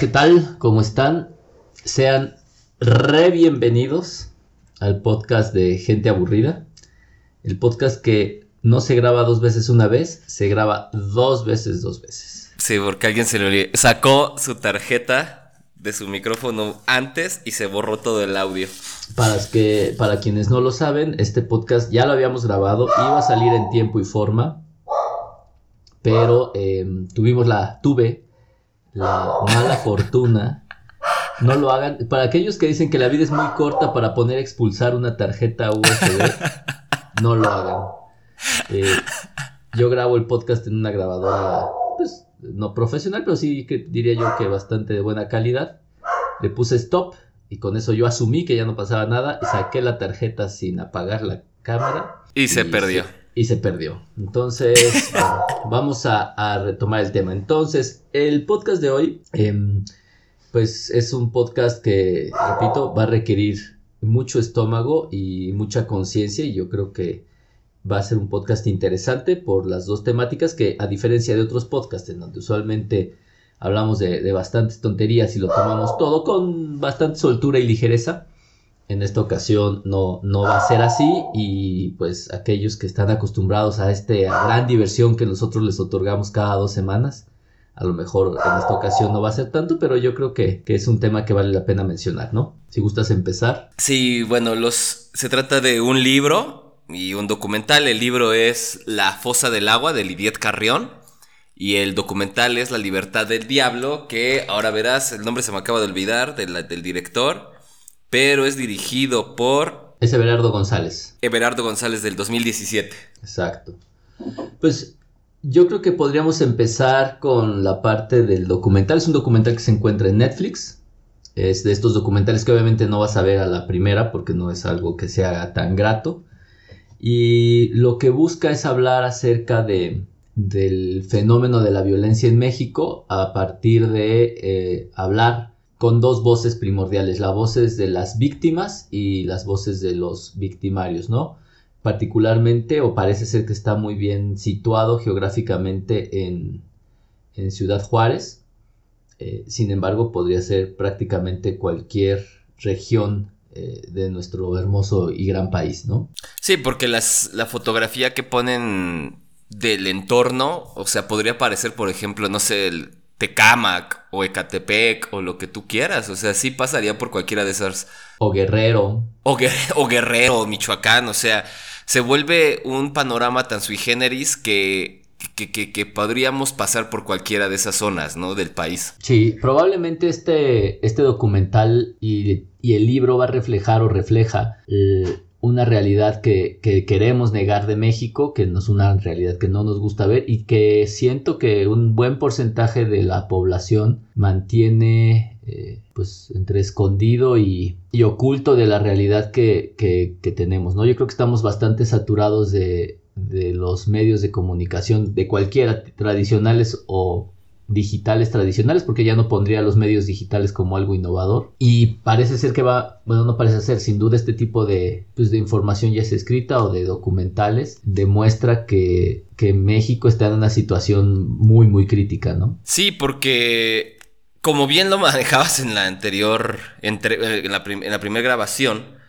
¿qué tal? ¿Cómo están? Sean re bienvenidos al podcast de Gente Aburrida. El podcast que no se graba dos veces una vez, se graba dos veces dos veces. Sí, porque alguien se le sacó su tarjeta de su micrófono antes y se borró todo el audio. Para, que, para quienes no lo saben, este podcast ya lo habíamos grabado, iba a salir en tiempo y forma, pero em, tuvimos la, tuve la mala fortuna. No lo hagan. Para aquellos que dicen que la vida es muy corta para poner expulsar una tarjeta USB, no lo hagan. Eh, yo grabo el podcast en una grabadora, pues no profesional, pero sí que diría yo que bastante de buena calidad. Le puse stop y con eso yo asumí que ya no pasaba nada y saqué la tarjeta sin apagar la cámara. Y, se perdió. y se perdió. Entonces, vamos a, retomar el tema. Entonces, el podcast de hoy, em, pues es un podcast que, repito, va a requerir mucho estómago y mucha conciencia y yo creo que va a ser un podcast interesante por las dos temáticas que a diferencia de otros podcasts en donde usualmente hablamos de, bastantes tonterías y lo tomamos todo con bastante soltura y ligereza. En esta ocasión no, no va a ser así y pues aquellos que están acostumbrados a esta gran diversión que nosotros les otorgamos cada dos semanas, a lo mejor en esta ocasión no va a ser tanto, pero yo creo que, que, es un tema que vale la pena mencionar, ¿no? Si gustas empezar. Sí, bueno, los, se trata de un libro y un documental. El libro es La fosa del agua de Lidiet Carrión. Y el documental es La libertad del diablo, que ahora verás, el nombre se me acaba de olvidar del director, pero es dirigido por... Es Everardo González. Everardo González del 2017. Exacto. Pues yo creo que podríamos empezar con la parte del documental. Es un documental que se encuentra en Netflix. Es de estos documentales que obviamente no vas a ver a la primera porque no es algo que sea tan grato. Y lo que busca es hablar acerca de del fenómeno de la violencia en México a partir de eh, hablar con dos voces primordiales, las voces de las víctimas y las voces de los victimarios, ¿no? Particularmente, o parece ser que está muy bien situado geográficamente en, Ciudad Juárez, eh, sin embargo, podría ser prácticamente cualquier región eh, de nuestro hermoso y gran país, ¿no? Sí, porque las, la fotografía que ponen del entorno, o sea, podría parecer, por ejemplo, no sé, el Tecámac o Ecatepec o lo que tú quieras, o sea, sí pasaría por cualquiera de esas. O Guerrero. O, o Guerrero, Michoacán, o sea, se vuelve un panorama tan sui generis que, que, que, podríamos pasar por cualquiera de esas zonas, ¿no? Del país. Sí, probablemente este, este documental y, y el libro va a reflejar o refleja eh, una realidad que, queremos negar de México, que no es una realidad que no nos gusta ver y que siento que un buen porcentaje de la población mantiene eh, pues entre escondido y, oculto de la realidad que, tenemos, ¿no? Yo creo que estamos bastante saturados de los medios de comunicación, de cualquiera, tradicionales o digitales tradicionales, porque ya no pondría los medios digitales como algo innovador. Y parece ser que va, bueno, no parece ser, sin duda este tipo de, pues, de información ya es escrita o de documentales, demuestra que, que México está en una situación muy, muy crítica, ¿no? Sí, porque como bien lo manejabas en la anterior, entre, eh, en la, en la primera grabación,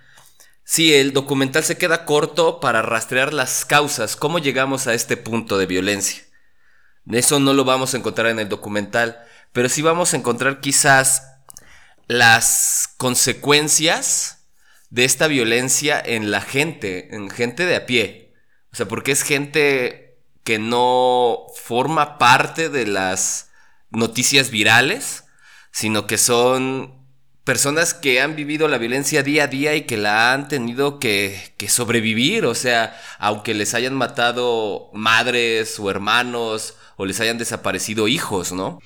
Sí, el documental se queda corto para rastrear las causas, cómo llegamos a este punto de violencia. Eso no lo vamos a encontrar en el documental, pero sí vamos a encontrar quizás las consecuencias de esta violencia en la gente, en gente de a pie. O sea, porque es gente que no forma parte de las noticias virales, sino que son personas que han vivido la violencia día a día y que la han tenido que, que, sobrevivir, o sea, aunque les hayan matado madres o hermanos o les hayan desaparecido hijos, ¿no?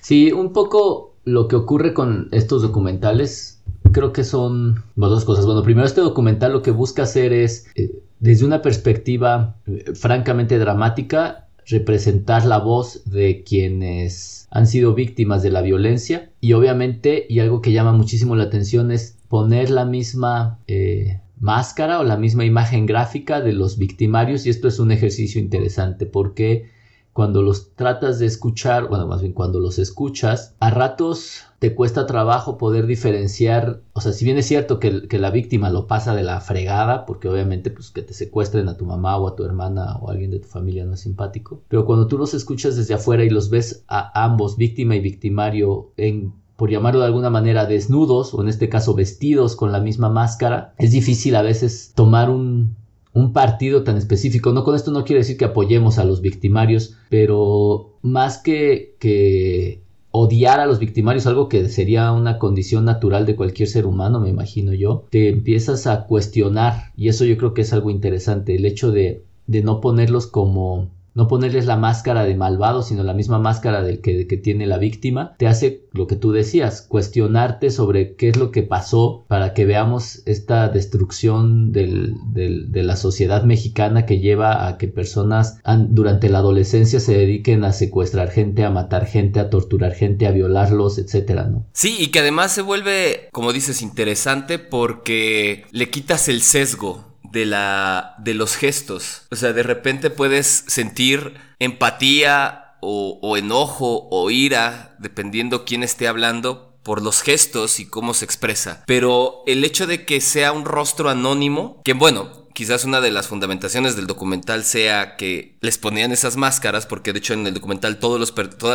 Sí, un poco lo que ocurre con estos documentales, creo que son dos cosas. Bueno, primero este documental lo que busca hacer es, eh, desde una perspectiva eh, francamente dramática, representar la voz de quienes han sido víctimas de la violencia y obviamente, y algo que llama muchísimo la atención es poner la misma eh, máscara o la misma imagen gráfica de los victimarios y esto es un ejercicio interesante porque cuando los tratas de escuchar, bueno, más bien cuando los escuchas, a ratos te cuesta trabajo poder diferenciar, o sea, si bien es cierto que, la víctima lo pasa de la fregada, porque obviamente pues que te secuestren a tu mamá o a tu hermana o a alguien de tu familia no es simpático, pero cuando tú los escuchas desde afuera y los ves a ambos, víctima y victimario, en por llamarlo de alguna manera, desnudos, o en este caso vestidos con la misma máscara, es difícil a veces tomar un, un partido tan específico. No con esto no quiero decir que apoyemos a los victimarios, pero más que, que odiar a los victimarios, algo que sería una condición natural de cualquier ser humano, me imagino yo, te empiezas a cuestionar, y eso yo creo que es algo interesante, el hecho de, de no ponerlos como no ponerles la máscara de malvado, sino la misma máscara del que, tiene la víctima, te hace lo que tú decías, cuestionarte sobre qué es lo que pasó para que veamos esta destrucción de la sociedad mexicana que lleva a que personas durante la adolescencia se dediquen a secuestrar gente, a matar gente, a torturar gente, a violarlos, etcétera, ¿no? Sí, y que además se vuelve, como dices, interesante porque le quitas el sesgo de la de los gestos. O sea, de repente puedes sentir empatía o, o, enojo o ira, dependiendo quién esté hablando, por los gestos y cómo se expresa. Pero el hecho de que sea un rostro anónimo, que bueno, quizás una de las fundamentaciones del documental sea que les ponían esas máscaras, porque de hecho en el documental todas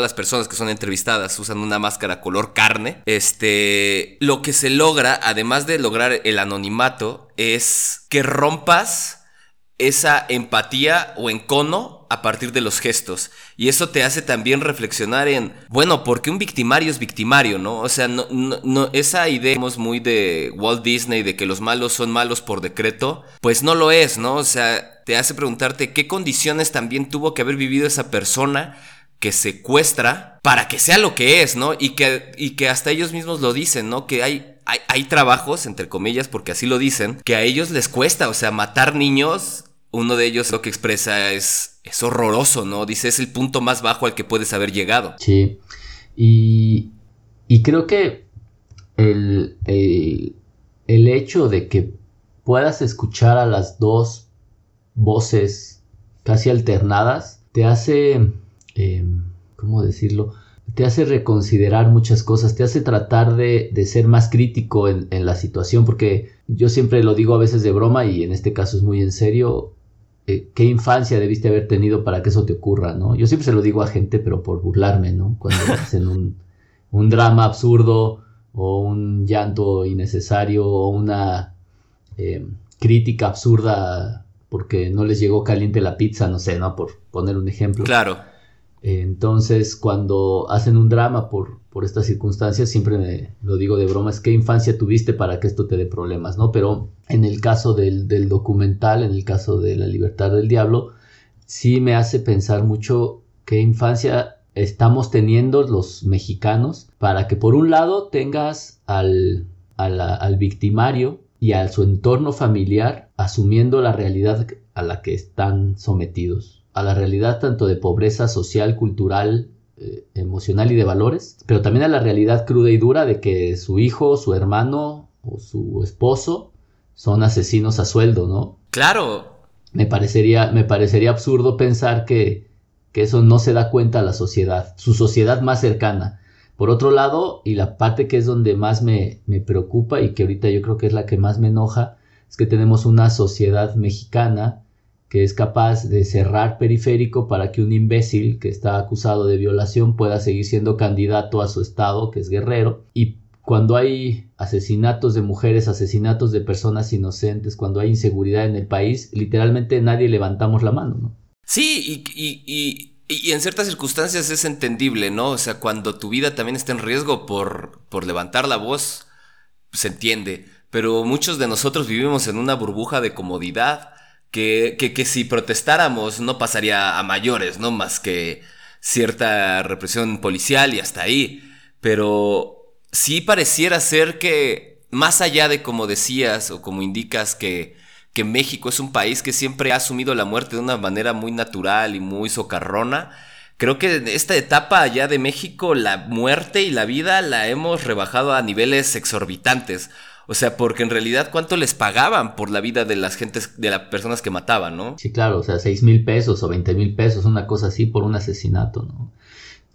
las personas que son entrevistadas usan una máscara color carne. Este, lo que se logra, además de lograr el anonimato, es que rompas esa empatía o encono a partir de los gestos. Y eso te hace también reflexionar en, bueno, ¿por qué un victimario es victimario, no? O sea, no, no, esa idea muy de Walt Disney de que los malos son malos por decreto, pues no lo es, ¿no? O sea, te hace preguntarte qué condiciones también tuvo que haber vivido esa persona que secuestra para que sea lo que es, ¿no? Y que, y que hasta ellos mismos lo dicen, ¿no? Que hay hay, hay, trabajos, entre comillas, porque así lo dicen, que a ellos les cuesta, o sea, matar niños uno de ellos lo que expresa es, es horroroso, ¿no? Dice, es el punto más bajo al que puedes haber llegado. Sí, y, y creo que el, el, hecho de que puedas escuchar a las dos voces casi alternadas te hace, em, ¿cómo decirlo? Te hace reconsiderar muchas cosas, te hace tratar de, de ser más crítico en, en, la situación, porque yo siempre lo digo a veces de broma y en este caso es muy en serio, eh, qué infancia debiste haber tenido para que eso te ocurra, ¿no? Yo siempre se lo digo a gente, pero por burlarme, ¿no? Cuando hacen un, un drama absurdo o un llanto innecesario o una eh, crítica absurda porque no les llegó caliente la pizza, no sé, ¿no? Por poner un ejemplo. Claro. Entonces, cuando hacen un drama por, por estas circunstancias, siempre me lo digo de broma, es qué infancia tuviste para que esto te dé problemas, ¿no? Pero en el caso del, del documental, en el caso de La libertad del diablo, sí me hace pensar mucho qué infancia estamos teniendo los mexicanos para que por un lado tengas al, al victimario y a su entorno familiar asumiendo la realidad a la que están sometidos a la realidad tanto de pobreza social, cultural, eh, emocional y de valores, pero también a la realidad cruda y dura de que su hijo, su hermano o su esposo son asesinos a sueldo, ¿no? Claro. Me parecería, me parecería absurdo pensar que, que eso no se da cuenta a la sociedad, su sociedad más cercana. Por otro lado, y la parte que es donde más me, me preocupa y que ahorita yo creo que es la que más me enoja, es que tenemos una sociedad mexicana que es capaz de cerrar periférico para que un imbécil que está acusado de violación pueda seguir siendo candidato a su estado, que es Guerrero, y cuando hay asesinatos de mujeres, asesinatos de personas inocentes, cuando hay inseguridad en el país, literalmente nadie levantamos la mano, ¿no? Sí, y, y, en ciertas circunstancias es entendible, ¿no? O sea, cuando tu vida también está en riesgo por, por levantar la voz, se entiende. Pero muchos de nosotros vivimos en una burbuja de comodidad que, que, si protestáramos no pasaría a mayores, ¿no? Más que cierta represión policial y hasta ahí. Pero sí pareciera ser que, más allá de como decías o como indicas que, que México es un país que siempre ha asumido la muerte de una manera muy natural y muy socarrona, creo que en esta etapa allá de México la muerte y la vida la hemos rebajado a niveles exorbitantes. O sea, porque en realidad, ¿cuánto les pagaban por la vida de las gentes, de las personas que mataban, no? Sí, claro, o sea, 6 mil pesos o 20 mil pesos, una cosa así por un asesinato, ¿no?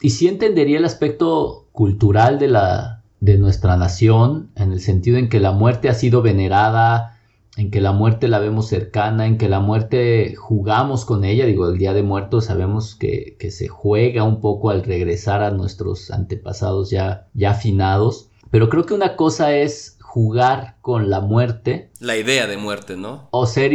Y sí entendería el aspecto cultural de la, de nuestra nación, en el sentido en que la muerte ha sido venerada, en que la muerte la vemos cercana, en que la muerte jugamos con ella, digo, el Día de Muertos sabemos que, que se juega un poco al regresar a nuestros antepasados ya, ya afinados, pero creo que una cosa es jugar con la muerte. La idea de muerte, ¿no? O ser,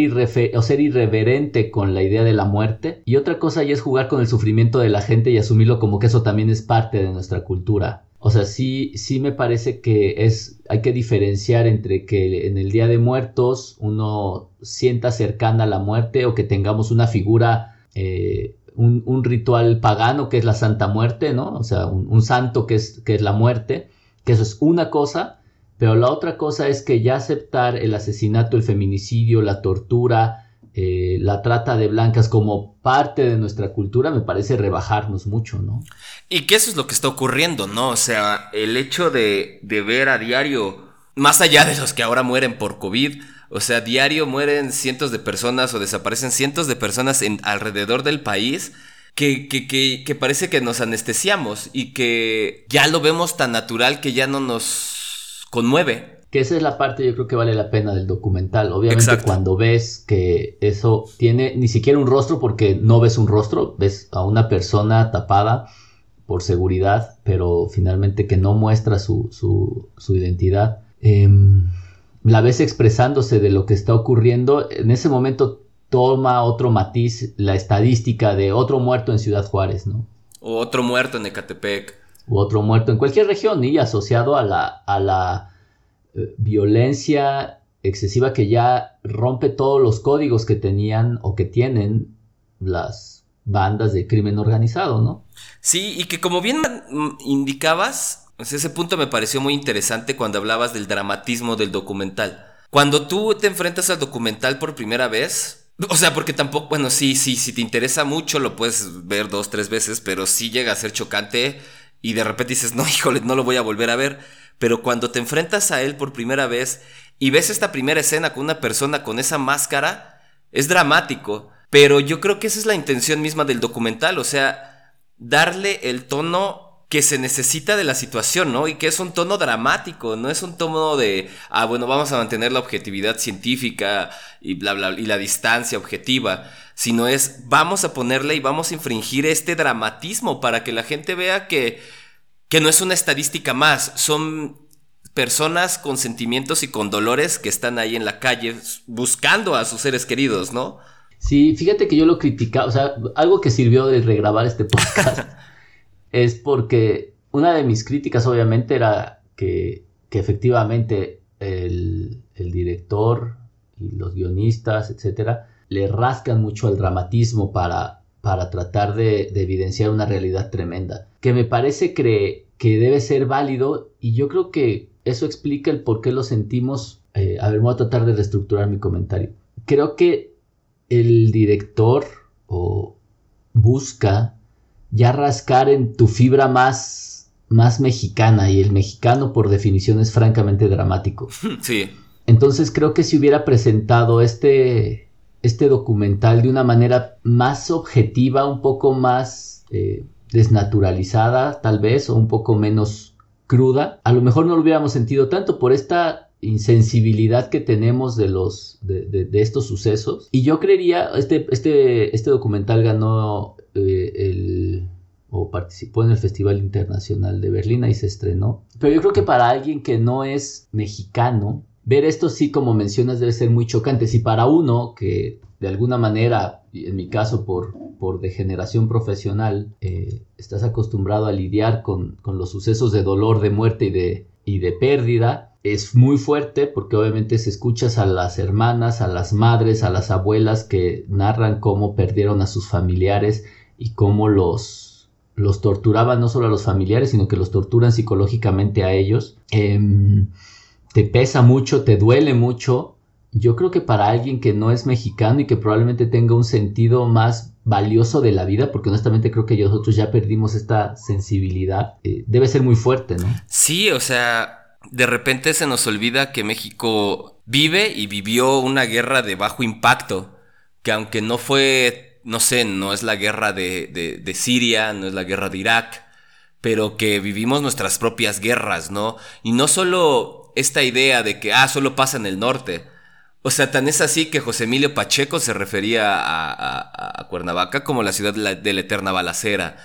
o ser irreverente con la idea de la muerte. Y otra cosa ya es jugar con el sufrimiento de la gente y asumirlo como que eso también es parte de nuestra cultura. O sea, sí, sí me parece que es, hay que diferenciar entre que en el Día de Muertos uno sienta cercana a la muerte o que tengamos una figura, eh, un, ritual pagano que es la Santa Muerte, ¿no? O sea, un, un santo que es, que es la muerte, que eso es una cosa, pero la otra cosa es que ya aceptar el asesinato, el feminicidio, la tortura, eh, la trata de blancas como parte de nuestra cultura me parece rebajarnos mucho, ¿no? Y que eso es lo que está ocurriendo, ¿no? O sea, el hecho de, de ver a diario, más allá de los que ahora mueren por COVID, o sea, diario mueren cientos de personas o desaparecen cientos de personas en, alrededor del país. Que, que, que, que parece que nos anestesiamos y que ya lo vemos tan natural que ya no nos conmueve. Que esa es la parte yo creo que vale la pena del documental. Obviamente cuando ves que eso tiene ni siquiera un rostro porque no ves un rostro, ves a una persona tapada por seguridad, pero finalmente que no muestra su, su, identidad. Em, la ves expresándose de lo que está ocurriendo. En ese momento toma otro matiz la estadística de otro muerto en Ciudad Juárez, ¿no? O otro muerto en Ecatepec u otro muerto en cualquier región y asociado a la, a la eh, violencia excesiva que ya rompe todos los códigos que tenían o que tienen las bandas de crimen organizado, ¿no? Sí, y que como bien indicabas, ese punto me pareció muy interesante cuando hablabas del dramatismo del documental. Cuando tú te enfrentas al documental por primera vez, o sea, porque tampoco, bueno, sí, sí, si te interesa mucho lo puedes ver dos, tres veces, pero sí llega a ser chocante y de repente dices, no, híjole, no lo voy a volver a ver. Pero cuando te enfrentas a él por primera vez y ves esta primera escena con una persona con esa máscara, es dramático. Pero yo creo que esa es la intención misma del documental, o sea, darle el tono que se necesita de la situación, ¿no? Y que es un tono dramático, no es un tono de, ah, bueno, vamos a mantener la objetividad científica y bla, bla, y la distancia objetiva sino es vamos a ponerle y vamos a infringir este dramatismo para que la gente vea que, que no es una estadística más, son personas con sentimientos y con dolores que están ahí en la calle buscando a sus seres queridos, ¿no? Sí, fíjate que yo lo criticaba, o sea, algo que sirvió de regrabar este podcast es porque una de mis críticas obviamente era que, que efectivamente el, el director y los guionistas, etcétera, le rascan mucho al dramatismo para, para tratar de, evidenciar una realidad tremenda, que me parece que, que debe ser válido y yo creo que eso explica el por qué lo sentimos. Eh, a ver, voy a tratar de reestructurar mi comentario. Creo que el director o busca ya rascar en tu fibra más, más mexicana y el mexicano por definición es francamente dramático. Sí. Entonces creo que si hubiera presentado este, este documental de una manera más objetiva, un poco más eh, desnaturalizada tal vez, o un poco menos cruda, a lo mejor no lo hubiéramos sentido tanto por esta insensibilidad que tenemos de los de, estos sucesos. Y yo creería este este este documental ganó eh, el o participó en el Festival Internacional de Berlín y se estrenó. Pero yo creo que para alguien que no es mexicano ver esto sí, como mencionas, debe ser muy chocante. Si para uno que de alguna manera, en mi caso por, por degeneración profesional, eh, estás acostumbrado a lidiar con, los sucesos de dolor, de muerte y de, y de pérdida, es muy fuerte porque obviamente se escuchas a las hermanas, a las madres, a las abuelas que narran cómo perdieron a sus familiares y cómo los, los torturaban no solo a los familiares, sino que los torturan psicológicamente a ellos. Em, te pesa mucho, te duele mucho, yo creo que para alguien que no es mexicano y que probablemente tenga un sentido más valioso de la vida, porque honestamente creo que nosotros ya perdimos esta sensibilidad, eh, debe ser muy fuerte, ¿no? Sí, o sea, de repente se nos olvida que México vive y vivió una guerra de bajo impacto, que aunque no fue, no sé, no es la guerra de, de, Siria, no es la guerra de Irak, pero que vivimos nuestras propias guerras, ¿no? Y no solo esta idea de que, ah, solo pasa en el norte. O sea, tan es así que José Emilio Pacheco se refería a, Cuernavaca como la ciudad de la, eterna balacera,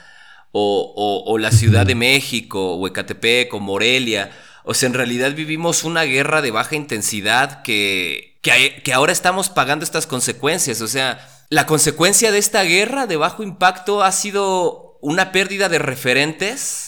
o, o la Ciudad de México, o Ecatepec, o Morelia. O sea, en realidad vivimos una guerra de baja intensidad que, que, ahora estamos pagando estas consecuencias. O sea, la consecuencia de esta guerra de bajo impacto ha sido una pérdida de referentes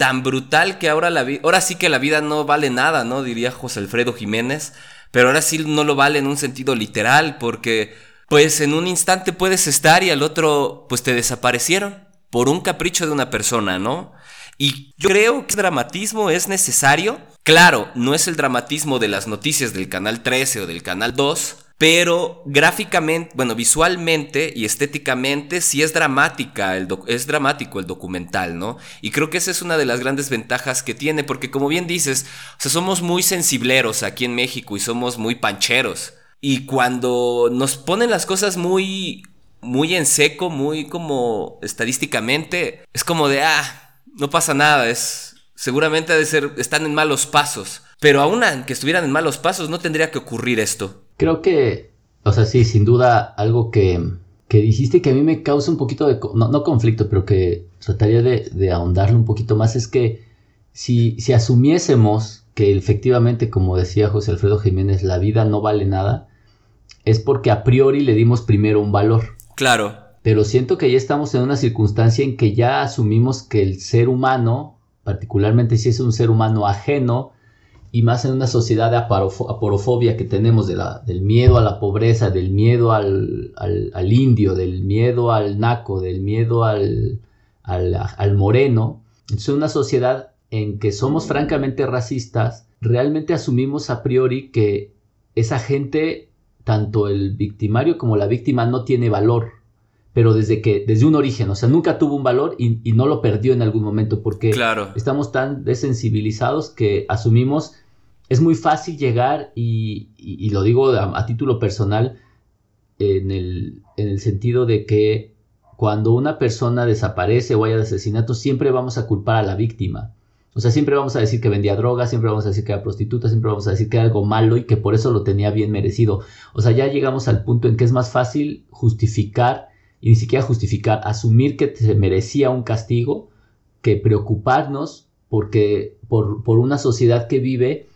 tan brutal que ahora, la ahora sí que la vida no vale nada, ¿no? Diría José Alfredo Jiménez. Pero ahora sí no lo vale en un sentido literal porque pues en un instante puedes estar y al otro pues te desaparecieron por un capricho de una persona, ¿no? Y yo creo que el dramatismo es necesario. Claro, no es el dramatismo de las noticias del canal 13 o del canal 2, pero gráficamente, bueno, visualmente y estéticamente sí es dramática, el es dramático el documental, ¿no? Y creo que esa es una de las grandes ventajas que tiene, porque como bien dices, o sea, somos muy sensibleros aquí en México y somos muy pancheros. Y cuando nos ponen las cosas muy, muy en seco, muy como estadísticamente, es como de, ah, no pasa nada, es seguramente de ser están en malos pasos, pero aún aunque estuvieran en malos pasos no tendría que ocurrir esto. Creo que, o sea, sí, sin duda algo que, que dijiste que a mí me causa un poquito de, no, conflicto, pero que trataría de, de, ahondarle un poquito más, es que si, si asumiésemos que efectivamente, como decía José Alfredo Jiménez, la vida no vale nada, es porque a priori le dimos primero un valor. Claro pero siento que ya estamos en una circunstancia en que ya asumimos que el ser humano, particularmente si es un ser humano ajeno, y más en una sociedad de aporofobia que tenemos del miedo a la pobreza, del miedo al, al, indio, del miedo al naco, del miedo al, al, moreno, es una sociedad en que somos francamente racistas, realmente asumimos a priori que esa gente, tanto el victimario como la víctima, no tiene valor pero desde que, desde un origen, o sea, nunca tuvo un valor y, no lo perdió en algún momento, porque estamos tan desensibilizados que asumimos, es muy fácil llegar y, lo digo a, título personal, en el, en el sentido de que cuando una persona desaparece o haya de asesinato, siempre vamos a culpar a la víctima. O sea, siempre vamos a decir que vendía droga, siempre vamos a decir que era prostituta, siempre vamos a decir que era algo malo y que por eso lo tenía bien merecido. O sea, ya llegamos al punto en que es más fácil justificar y ni siquiera justificar, asumir que se merecía un castigo, que preocuparnos porque, por, por una sociedad que vive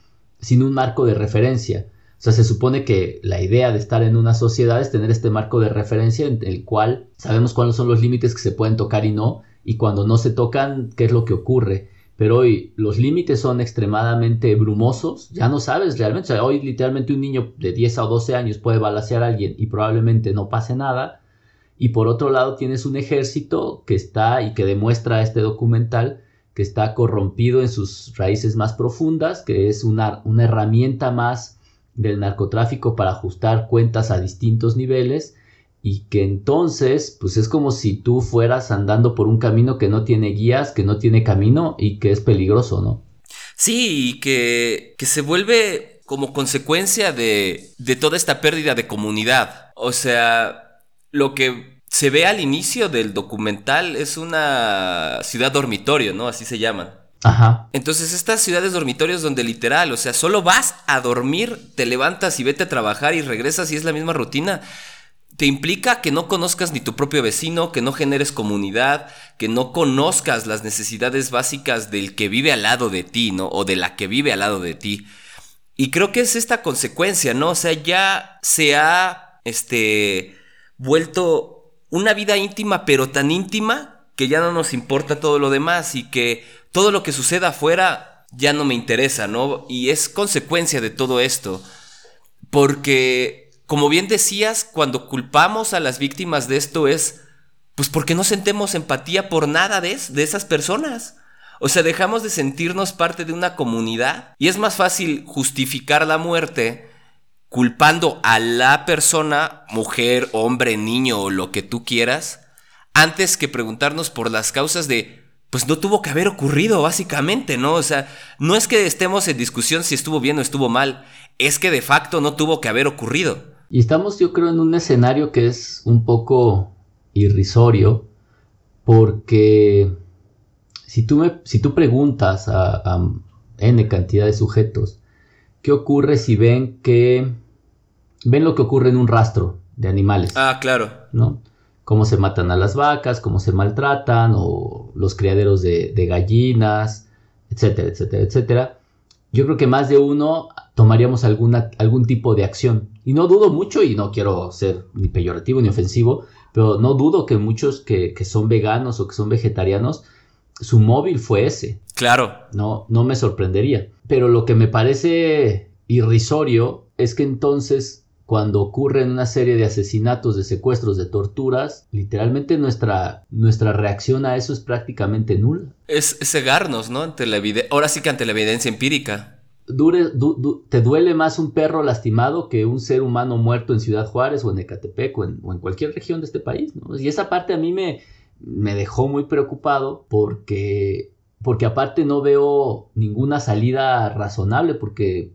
sin un marco de referencia. O sea, se supone que la idea de estar en una sociedad es tener este marco de referencia en el cual sabemos cuáles son los límites que se pueden tocar y no, y cuando no se tocan, qué es lo que ocurre. Pero hoy los límites son extremadamente brumosos, ya no sabes realmente, o sea, hoy literalmente un niño de 10 o 12 años puede balasear a alguien y probablemente no pase nada, y por otro lado tienes un ejército que está y que demuestra este documental que está corrompido en sus raíces más profundas, que es una, una herramienta más del narcotráfico para ajustar cuentas a distintos niveles y que entonces pues es como si tú fueras andando por un camino que no tiene guías, que no tiene camino y que es peligroso, ¿no? Sí, y que, que se vuelve como consecuencia de, de toda esta pérdida de comunidad. O sea, lo que se ve al inicio del documental es una ciudad dormitorio, ¿no? Así se llama. Ajá. Entonces, estas ciudades dormitorios donde literal, o sea, solo vas a dormir, te levantas y vete a trabajar y regresas y es la misma rutina, te implica que no conozcas ni tu propio vecino, que no generes comunidad, que no conozcas las necesidades básicas del que vive al lado de ti, ¿no? O de la que vive al lado de ti. Y creo que es esta consecuencia, ¿no? O sea, ya se ha, este, vuelto una vida íntima, pero tan íntima que ya no nos importa todo lo demás y que todo lo que suceda afuera ya no me interesa, ¿no? Y es consecuencia de todo esto. Porque, como bien decías, cuando culpamos a las víctimas de esto es, pues porque no sentemos empatía por nada de, de esas personas. O sea, dejamos de sentirnos parte de una comunidad y es más fácil justificar la muerte culpando a la persona, mujer, hombre, niño o lo que tú quieras, antes que preguntarnos por las causas de pues no tuvo que haber ocurrido, básicamente, ¿no? O sea, no es que estemos en discusión si estuvo bien o estuvo mal, es que de facto no tuvo que haber ocurrido. Y estamos, yo creo, en un escenario que es un poco irrisorio, porque si tú, me, si tú preguntas a, a N cantidad de sujetos, ¿qué ocurre si ven que ven lo que ocurre en un rastro de animales? Ah, claro. ¿No? cómo se matan a las vacas, cómo se maltratan, o los criaderos de, gallinas, etcétera, etcétera, etcétera. Yo creo que más de uno tomaríamos alguna, algún tipo de acción. Y no dudo mucho, y no quiero ser ni peyorativo ni ofensivo, pero no dudo que muchos que, que son veganos o que son vegetarianos, su móvil fue ese. Claro. No, no me sorprendería. Pero lo que me parece irrisorio es que entonces cuando ocurren una serie de asesinatos, de secuestros, de torturas, literalmente nuestra, nuestra reacción a eso es prácticamente nula. Es, cegarnos, ¿no? Ante la Ahora sí que ante la evidencia empírica. Dure, te duele más un perro lastimado que un ser humano muerto en Ciudad Juárez o en Ecatepec o en, cualquier región de este país, ¿no? Y esa parte a mí me, me dejó muy preocupado porque, porque aparte no veo ninguna salida razonable porque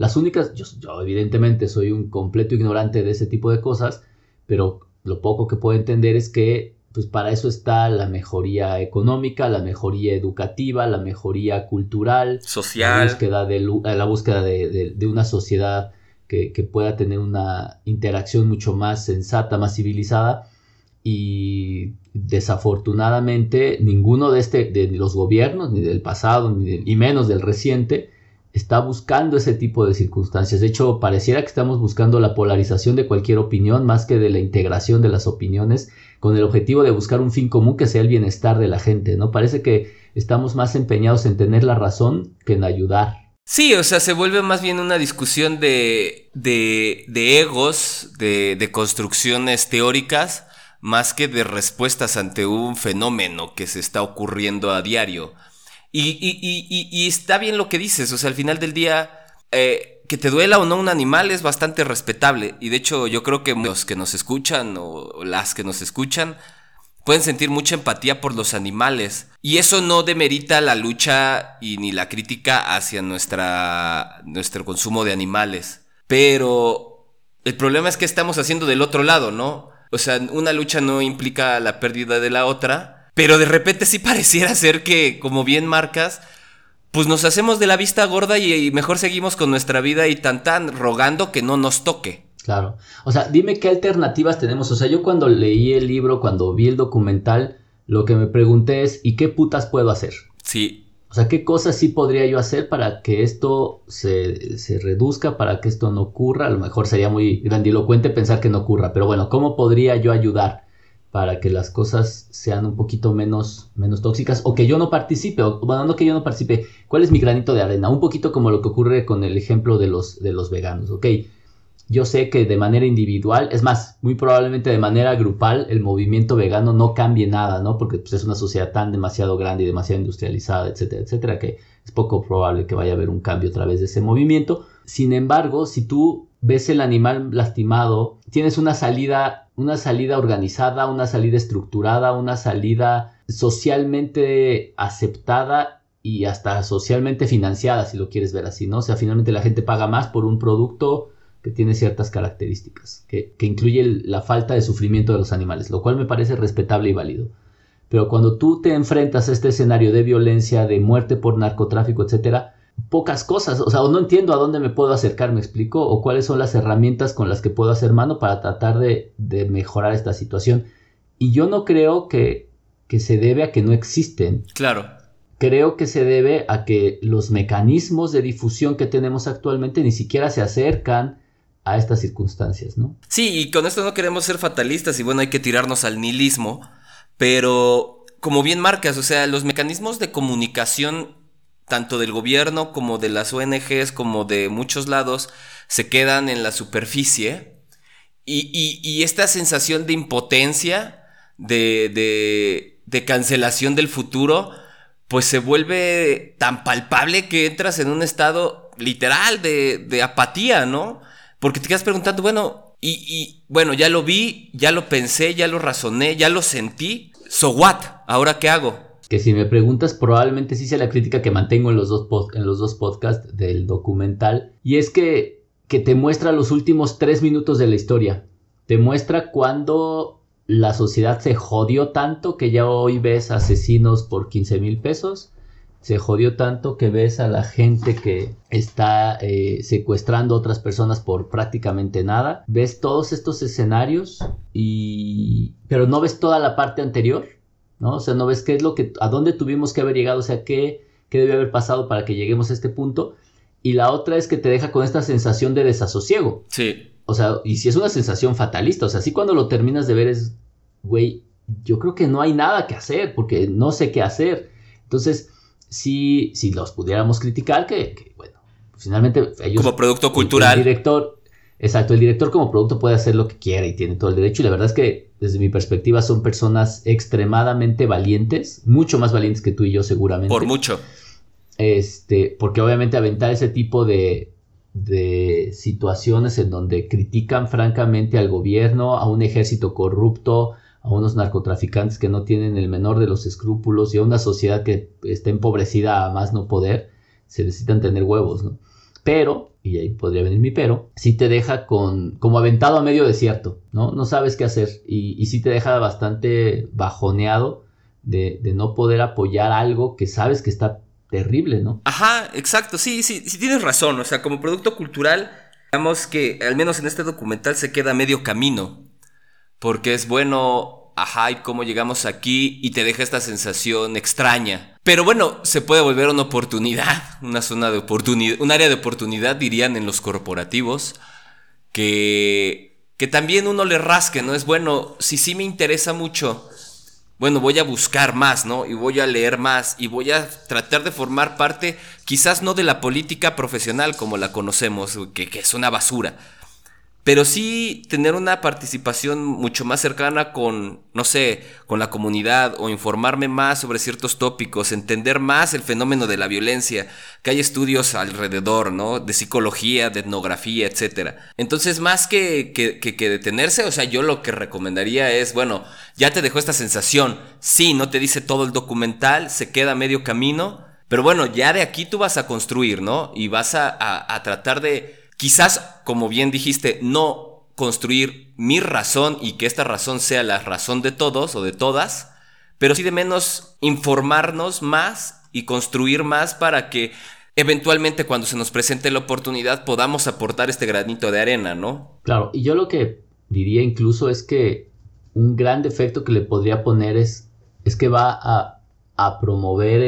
las únicas, yo, evidentemente soy un completo ignorante de ese tipo de cosas, pero lo poco que puedo entender es que pues para eso está la mejoría económica, la mejoría educativa, la mejoría cultural, social, la búsqueda de, la búsqueda de, una sociedad que, pueda tener una interacción mucho más sensata, más civilizada. Y desafortunadamente ninguno de, este, de los gobiernos, ni del pasado, ni, y menos del reciente, está buscando ese tipo de circunstancias. De hecho, pareciera que estamos buscando la polarización de cualquier opinión más que de la integración de las opiniones con el objetivo de buscar un fin común que sea el bienestar de la gente, ¿no? Parece que estamos más empeñados en tener la razón que en ayudar. Sí, o sea, se vuelve más bien una discusión de, de, de egos, de, de construcciones teóricas, más que de respuestas ante un fenómeno que se está ocurriendo a diario. Y, está bien lo que dices, o sea, al final del día, eh, que te duela o no un animal es bastante respetable. Y de hecho, yo creo que los que nos escuchan o las que nos escuchan pueden sentir mucha empatía por los animales. Y eso no demerita la lucha y ni la crítica hacia nuestro consumo de animales. Pero el problema es que estamos haciendo del otro lado, ¿no? O sea, una lucha no implica la pérdida de la otra pero de repente sí pareciera ser que, como bien marcas, pues nos hacemos de la vista gorda y, mejor seguimos con nuestra vida y tan tan rogando que no nos toque. Claro. O sea, dime qué alternativas tenemos. O sea, yo cuando leí el libro, cuando vi el documental, lo que me pregunté es, ¿y qué putas puedo hacer? Sí. O sea, ¿qué cosas sí podría yo hacer para que esto se, se, reduzca, para que esto no ocurra? A lo mejor sería muy grandilocuente pensar que no ocurra, pero bueno, ¿cómo podría yo ayudar? Para que las cosas sean un poquito menos, menos tóxicas o que yo no participe, o bueno, no que yo no participe, ¿cuál es mi granito de arena? Un poquito como lo que ocurre con el ejemplo de los, de los veganos, ¿ok? Yo sé que de manera individual, es más, muy probablemente de manera grupal, el movimiento vegano no cambie nada, ¿no? Porque pues, es una sociedad tan demasiado grande y demasiado industrializada, etcétera, etcétera, que es poco probable que vaya a haber un cambio a través de ese movimiento. Sin embargo, si tú ves el animal lastimado, tienes una salida, una salida organizada, una salida estructurada, una salida socialmente aceptada y hasta socialmente financiada, si lo quieres ver así, ¿no? O sea, finalmente la gente paga más por un producto que tiene ciertas características, que, incluye la falta de sufrimiento de los animales, lo cual me parece respetable y válido. Pero cuando tú te enfrentas a este escenario de violencia, de muerte por narcotráfico, etcétera, pocas cosas, o sea, no entiendo a dónde me puedo acercar, me explico, o cuáles son las herramientas con las que puedo hacer mano para tratar de, mejorar esta situación. Y yo no creo que, que se debe a que no existen. Claro. Creo que se debe a que los mecanismos de difusión que tenemos actualmente ni siquiera se acercan a estas circunstancias, ¿no? Sí, y con esto no queremos ser fatalistas y bueno, hay que tirarnos al nihilismo, pero como bien marcas, o sea, los mecanismos de comunicación tanto del gobierno como de las ONGs, como de muchos lados, se quedan en la superficie. Y, esta sensación de impotencia, de, cancelación del futuro, pues se vuelve tan palpable que entras en un estado literal de, de apatía, ¿no? Porque te quedas preguntando, bueno, y, y, bueno, ya lo vi, ya lo pensé, ya lo razoné, ya lo sentí. So what? ¿Ahora qué hago? Que si me preguntas probablemente sí sea la crítica que mantengo en los dos, en los dos podcasts del documental. Y es que, que te muestra los últimos tres minutos de la historia. Te muestra cuando la sociedad se jodió tanto que ya hoy ves asesinos por 15 mil pesos. Se jodió tanto que ves a la gente que está eh, secuestrando a otras personas por prácticamente nada. Ves todos estos escenarios y... pero no ves toda la parte anterior ¿no? O sea, no ves qué es lo que, a dónde tuvimos que haber llegado, o sea, qué, qué debe haber pasado para que lleguemos a este punto. Y la otra es que te deja con esta sensación de desasosiego. Sí. O sea, y si es una sensación fatalista, o sea, si cuando lo terminas de ver es, güey, yo creo que no hay nada que hacer, porque no sé qué hacer. Entonces, si, si los pudiéramos criticar, que, bueno, finalmente ellos... Como producto cultural. El director, exacto, el director como producto puede hacer lo que quiera y tiene todo el derecho, y la verdad es que desde mi perspectiva, son personas extremadamente valientes, mucho más valientes que tú y yo seguramente. Por mucho. Este, porque obviamente aventar ese tipo de, de situaciones en donde critican francamente al gobierno, a un ejército corrupto, a unos narcotraficantes que no tienen el menor de los escrúpulos y a una sociedad que está empobrecida a más no poder, se necesitan tener huevos, ¿no? Pero, y ahí podría venir mi pero, sí te deja con, como aventado a medio desierto, ¿no? No sabes qué hacer y, y sí te deja bastante bajoneado de, de, no poder apoyar algo que sabes que está terrible, ¿no? Ajá, exacto, sí, sí, sí tienes razón, o sea, como producto cultural, digamos que al menos en este documental se queda medio camino, porque es bueno ajá, ¿y cómo llegamos aquí? Y te deja esta sensación extraña. Pero bueno, se puede volver una oportunidad, una zona de oportunidad, un área de oportunidad, dirían en los corporativos, que, que también uno le rasque, ¿no? Es bueno, si sí me interesa mucho, bueno, voy a buscar más, ¿no? Y voy a leer más y voy a tratar de formar parte, quizás no de la política profesional como la conocemos, que, que es una basura, pero sí tener una participación mucho más cercana con, no sé, con la comunidad o informarme más sobre ciertos tópicos, entender más el fenómeno de la violencia, que hay estudios alrededor, ¿no? De psicología, de etnografía, etc. Entonces, más que, que, que, detenerse, o sea, yo lo que recomendaría es, bueno, ya te dejó esta sensación, sí, no te dice todo el documental, se queda medio camino, pero bueno, ya de aquí tú vas a construir, ¿no? Y vas a, a, a tratar de Quizás, como bien dijiste, no construir mi razón y que esta razón sea la razón de todos o de todas, pero sí de menos informarnos más y construir más para que eventualmente cuando se nos presente la oportunidad podamos aportar este granito de arena, ¿no? Claro, y yo lo que diría incluso es que un gran defecto que le podría poner es, es que va a, promover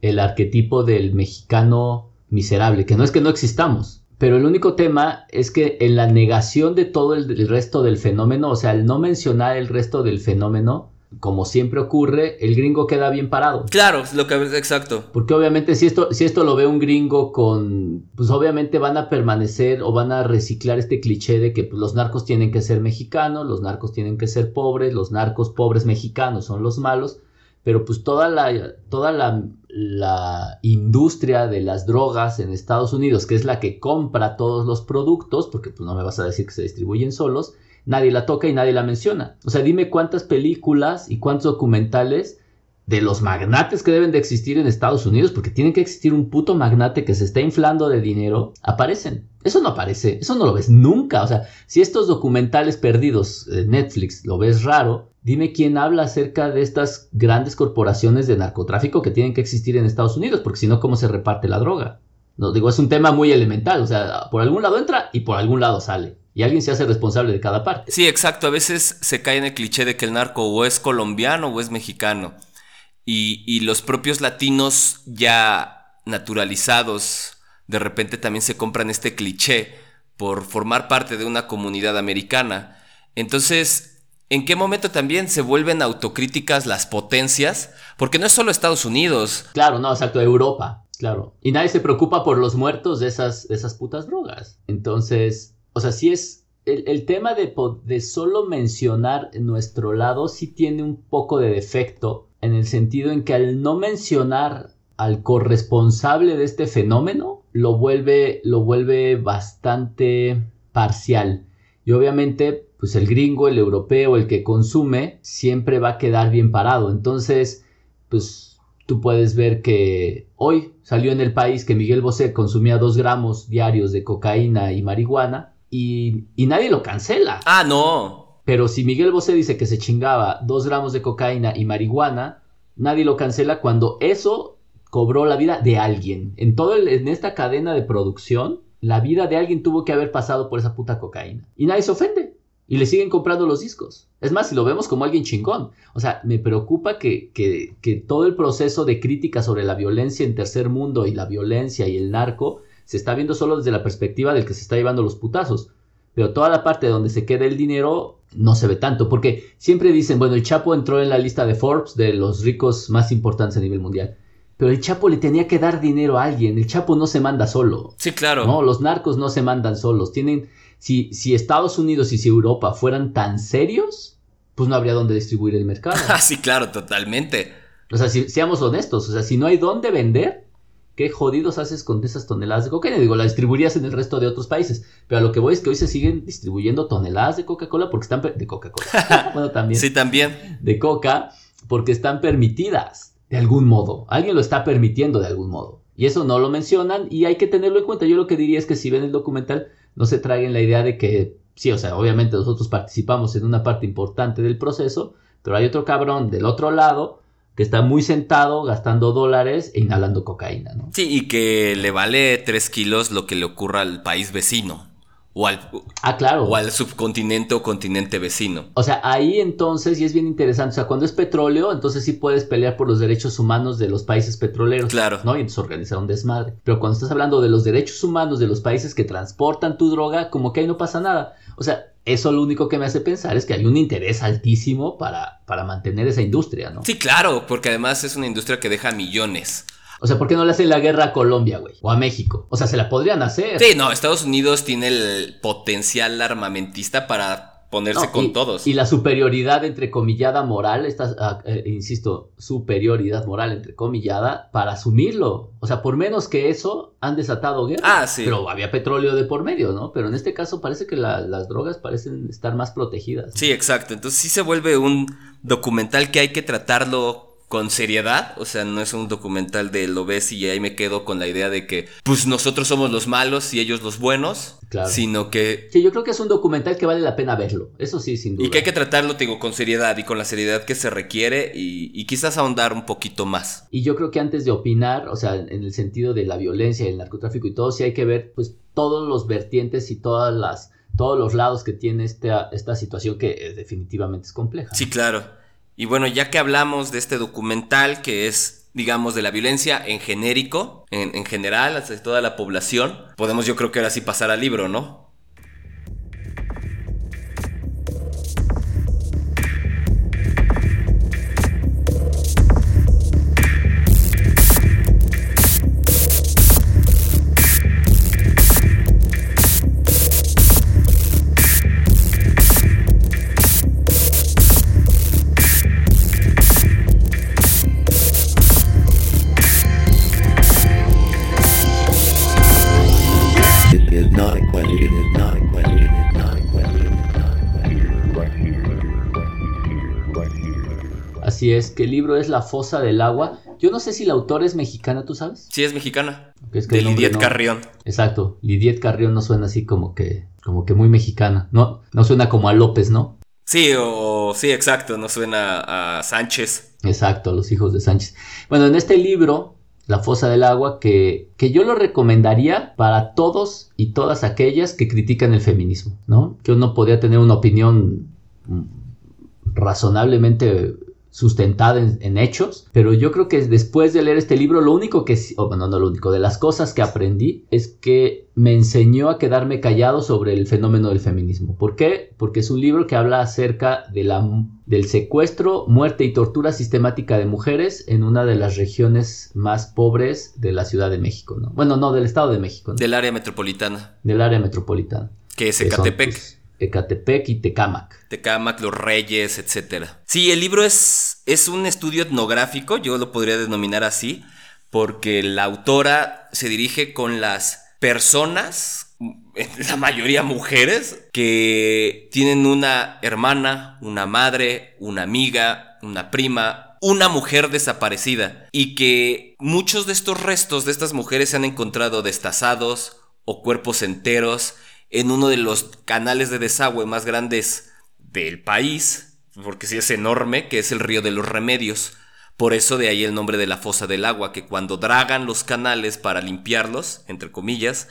el arquetipo del mexicano miserable, que no es que no existamos, pero el único tema es que en la negación de todo el, resto del fenómeno, o sea, el no mencionar el resto del fenómeno, como siempre ocurre, el gringo queda bien parado. Claro, lo que exacto. Porque obviamente si esto, si esto lo ve un gringo con, pues obviamente van a permanecer o van a reciclar este cliché de que pues, los narcos tienen que ser mexicanos, los narcos tienen que ser pobres, los narcos pobres mexicanos son los malos, pero pues toda la, toda la la industria de las drogas en Estados Unidos, que es la que compra todos los productos, porque pues no me vas a decir que se distribuyen solos, nadie la toca y nadie la menciona. O sea, dime cuántas películas y cuántos documentales de los magnates que deben de existir en Estados Unidos, porque tiene que existir un puto magnate que se está inflando de dinero, aparecen. Eso no aparece, eso no lo ves nunca. O sea, si estos documentales perdidos en Netflix lo ves raro, dime quién habla acerca de estas grandes corporaciones de narcotráfico que tienen que existir en Estados Unidos, porque si no, ¿cómo se reparte la droga? No, digo, es un tema muy elemental, o sea, por algún lado entra y por algún lado sale. Y alguien se hace responsable de cada parte. Sí, exacto. A veces se cae en el cliché de que el narco o es colombiano o es mexicano y, los propios latinos ya naturalizados de repente también se compran este cliché por formar parte de una comunidad americana. Entonces, ¿en qué momento también se vuelven autocríticas las potencias? Porque no es solo Estados Unidos. Claro, no, exacto, Europa, claro. Y nadie se preocupa por los muertos de esas, de esas putas drogas. Entonces, o sea, sí es... El, el tema de, de solo mencionar nuestro lado sí tiene un poco de defecto en el sentido en que al no mencionar al corresponsable de este fenómeno, lo vuelve, lo vuelve bastante parcial. Y obviamente, pues el gringo, el europeo, el que consume, siempre va a quedar bien parado. Entonces, pues tú puedes ver que hoy salió en el país que Miguel Bosé consumía dos gramos diarios de cocaína y marihuana y, y nadie lo cancela. Ah, no. Pero si Miguel Bosé dice que se chingaba dos gramos de cocaína y marihuana, nadie lo cancela cuando eso cobró la vida de alguien. En todo el- en esta cadena de producción, la vida de alguien tuvo que haber pasado por esa puta cocaína. Y nadie se ofende. Y le siguen comprando los discos. Es más, si lo vemos como alguien chingón. O sea, me preocupa que, que, que todo el proceso de crítica sobre la violencia en tercer mundo y la violencia y el narco se está viendo solo desde la perspectiva del que se está llevando los putazos. Pero toda la parte donde se queda el dinero no se ve tanto. Porque siempre dicen, bueno, el Chapo entró en la lista de Forbes de los ricos más importantes a nivel mundial. Pero el Chapo le tenía que dar dinero a alguien. El Chapo no se manda solo. Sí, claro. No, los narcos no se mandan solos. Tienen, si, si Estados Unidos y si Europa fueran tan serios, pues no habría dónde distribuir el mercado. Ah, sí, claro, totalmente. O sea, si, seamos honestos, o sea, si no hay dónde vender, ¿qué jodidos haces con esas toneladas de cocaína? Digo, la distribuirías en el resto de otros países. Pero a lo que voy es que hoy se siguen distribuyendo toneladas de Coca-Cola porque están... De Coca-Cola. bueno, también. Sí, también. De coca porque están permitidas de algún modo. Alguien lo está permitiendo de algún modo. Y eso no lo mencionan y hay que tenerlo en cuenta. Yo lo que diría es que si ven el documental, no se traigan la idea de que, sí, o sea, obviamente nosotros participamos en una parte importante del proceso, pero hay otro cabrón del otro lado que está muy sentado gastando dólares e inhalando cocaína, ¿no? Sí, y que le vale 3 kilos lo que le ocurra al país vecino. O al, Ah, claro. o al subcontinente o continente vecino. O sea, ahí entonces, y es bien interesante, o sea, cuando es petróleo, entonces sí puedes pelear por los derechos humanos de los países petroleros. Claro. ¿no? Y entonces organizar un desmadre. Pero cuando estás hablando de los derechos humanos de los países que transportan tu droga, como que ahí no pasa nada. O sea, eso lo único que me hace pensar es que hay un interés altísimo para, para mantener esa industria, ¿no? Sí, claro, porque además es una industria que deja millones. O sea, ¿por qué no le hacen la guerra a Colombia, güey? O a México. O sea, se la podrían hacer. Sí, no, Estados Unidos tiene el potencial armamentista para ponerse No, con y, todos. Y la superioridad entrecomillada moral, esta, ah, eh, insisto, superioridad moral entrecomillada para asumirlo. O sea, por menos que eso han desatado guerra. Ah, sí. Pero había petróleo de por medio, ¿no? Pero en este caso parece que la- las drogas parecen estar más protegidas. Sí, exacto. Entonces sí se vuelve un documental que hay que tratarlo con seriedad. O sea, no es un documental de lo ves y ahí me quedo con la idea de que pues nosotros somos los malos y ellos los buenos. Claro. Sino que... Sí, yo creo que es un documental que vale la pena verlo. Eso sí, sin duda. Y que hay que tratarlo, te digo, con seriedad y con la seriedad que se requiere y, y quizás ahondar un poquito más. Y yo creo que antes de opinar, o sea, en el sentido de la violencia y el narcotráfico y todo, sí hay que ver pues todos los vertientes y todas las todos los lados que tiene esta, esta situación que eh, definitivamente es compleja. Sí, claro. Y bueno, ya que hablamos de este documental que es, digamos, de la violencia en genérico, en, en general, hacia toda la población, podemos yo creo que ahora sí pasar al libro, ¿no? Que el libro es La fosa del agua. Yo no sé si la autora es mexicana, ¿tú sabes? Sí, es mexicana. Es que de Lidiet no- Carrión. Exacto, Lidiet Carrión no suena así como que como que muy mexicana, no no suena como a López, ¿no? Sí, o sí, exacto, no suena a Sánchez. Exacto, los hijos de Sánchez. Bueno, en este libro, La fosa del agua, que, que yo lo recomendaría para todos y todas aquellas que critican el feminismo, ¿no? Que uno podría tener una opinión mm, razonablemente sustentada en, en hechos, pero yo creo que después de leer este libro, lo único que, sí- o bueno, no lo único, de las cosas que aprendí es que me enseñó a quedarme callado sobre el fenómeno del feminismo. ¿Por qué? Porque es un libro que habla acerca de la, del secuestro, muerte y tortura sistemática de mujeres en una de las regiones más pobres de la Ciudad de México, ¿no? Bueno, no, del Estado de México, ¿no? Del área metropolitana, del área metropolitana. que es que son, Ecatepec. Ecatepec y Tecámac. Tecámac, Los Reyes, etcétera. Sí, el libro es, es un estudio etnográfico, yo lo podría denominar así, porque la autora se dirige con las personas, la mayoría mujeres, que tienen una hermana, una madre, una amiga, una prima, una mujer desaparecida y que muchos de estos restos de estas mujeres se han encontrado destazados o cuerpos enteros en uno de los canales de desagüe más grandes del país, porque sí es enorme, que es el río de los remedios. Por eso de ahí el nombre de la fosa del agua, que cuando dragan los canales para limpiarlos, entre comillas,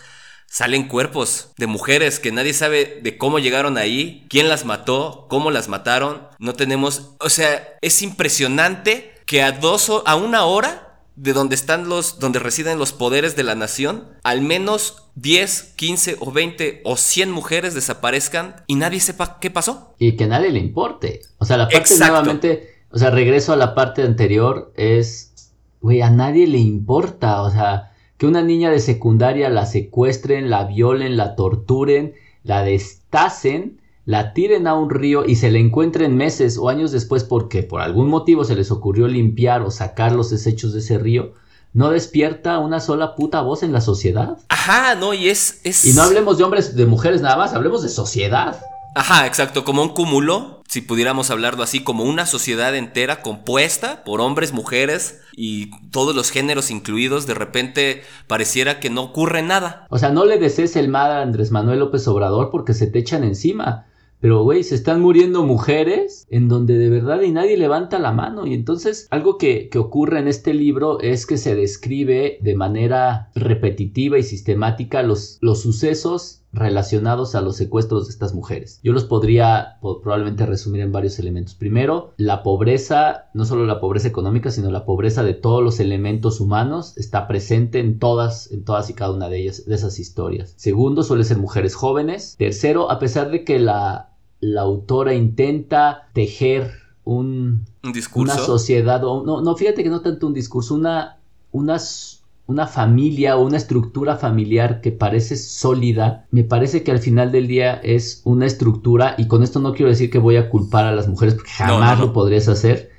salen cuerpos de mujeres que nadie sabe de cómo llegaron ahí, quién las mató, cómo las mataron. No tenemos, o sea, es impresionante que a dos o a una hora de donde están los donde residen los poderes de la nación, al menos 10, 15 o 20 o 100 mujeres desaparezcan y nadie sepa qué pasó. Y que a nadie le importe. O sea, la parte Exacto. nuevamente, o sea, regreso a la parte anterior, es, güey, a nadie le importa. O sea, que una niña de secundaria la secuestren, la violen, la torturen, la destacen, la tiren a un río y se la encuentren meses o años después porque por algún motivo se les ocurrió limpiar o sacar los desechos de ese río, no despierta una sola puta voz en la sociedad. Ajá, no, y es es Y no hablemos de hombres, de mujeres nada más, hablemos de sociedad. Ajá, exacto, como un cúmulo, si pudiéramos hablarlo así, como una sociedad entera compuesta por hombres, mujeres y todos los géneros incluidos, de repente pareciera que no ocurre nada. O sea, no le desees el mal a Andrés Manuel López Obrador porque se te echan encima. Pero, güey, se están muriendo mujeres en donde de verdad y nadie levanta la mano. Y entonces, algo que, que ocurre en este libro es que se describe de manera repetitiva y sistemática los, los sucesos relacionados a los secuestros de estas mujeres. Yo los podría po- probablemente resumir en varios elementos. Primero, la pobreza, no solo la pobreza económica, sino la pobreza de todos los elementos humanos está presente en todas, en todas y cada una de ellas, de esas historias. Segundo, suele ser mujeres jóvenes. Tercero, a pesar de que la, la autora intenta tejer un, Un discurso. una sociedad, o no, no, fíjate que no tanto un discurso, una, una, s- una familia o una estructura familiar que parece sólida, me parece que al final del día es una estructura, y con esto no quiero decir que voy a culpar a las mujeres, porque jamás no, no. lo podrías hacer.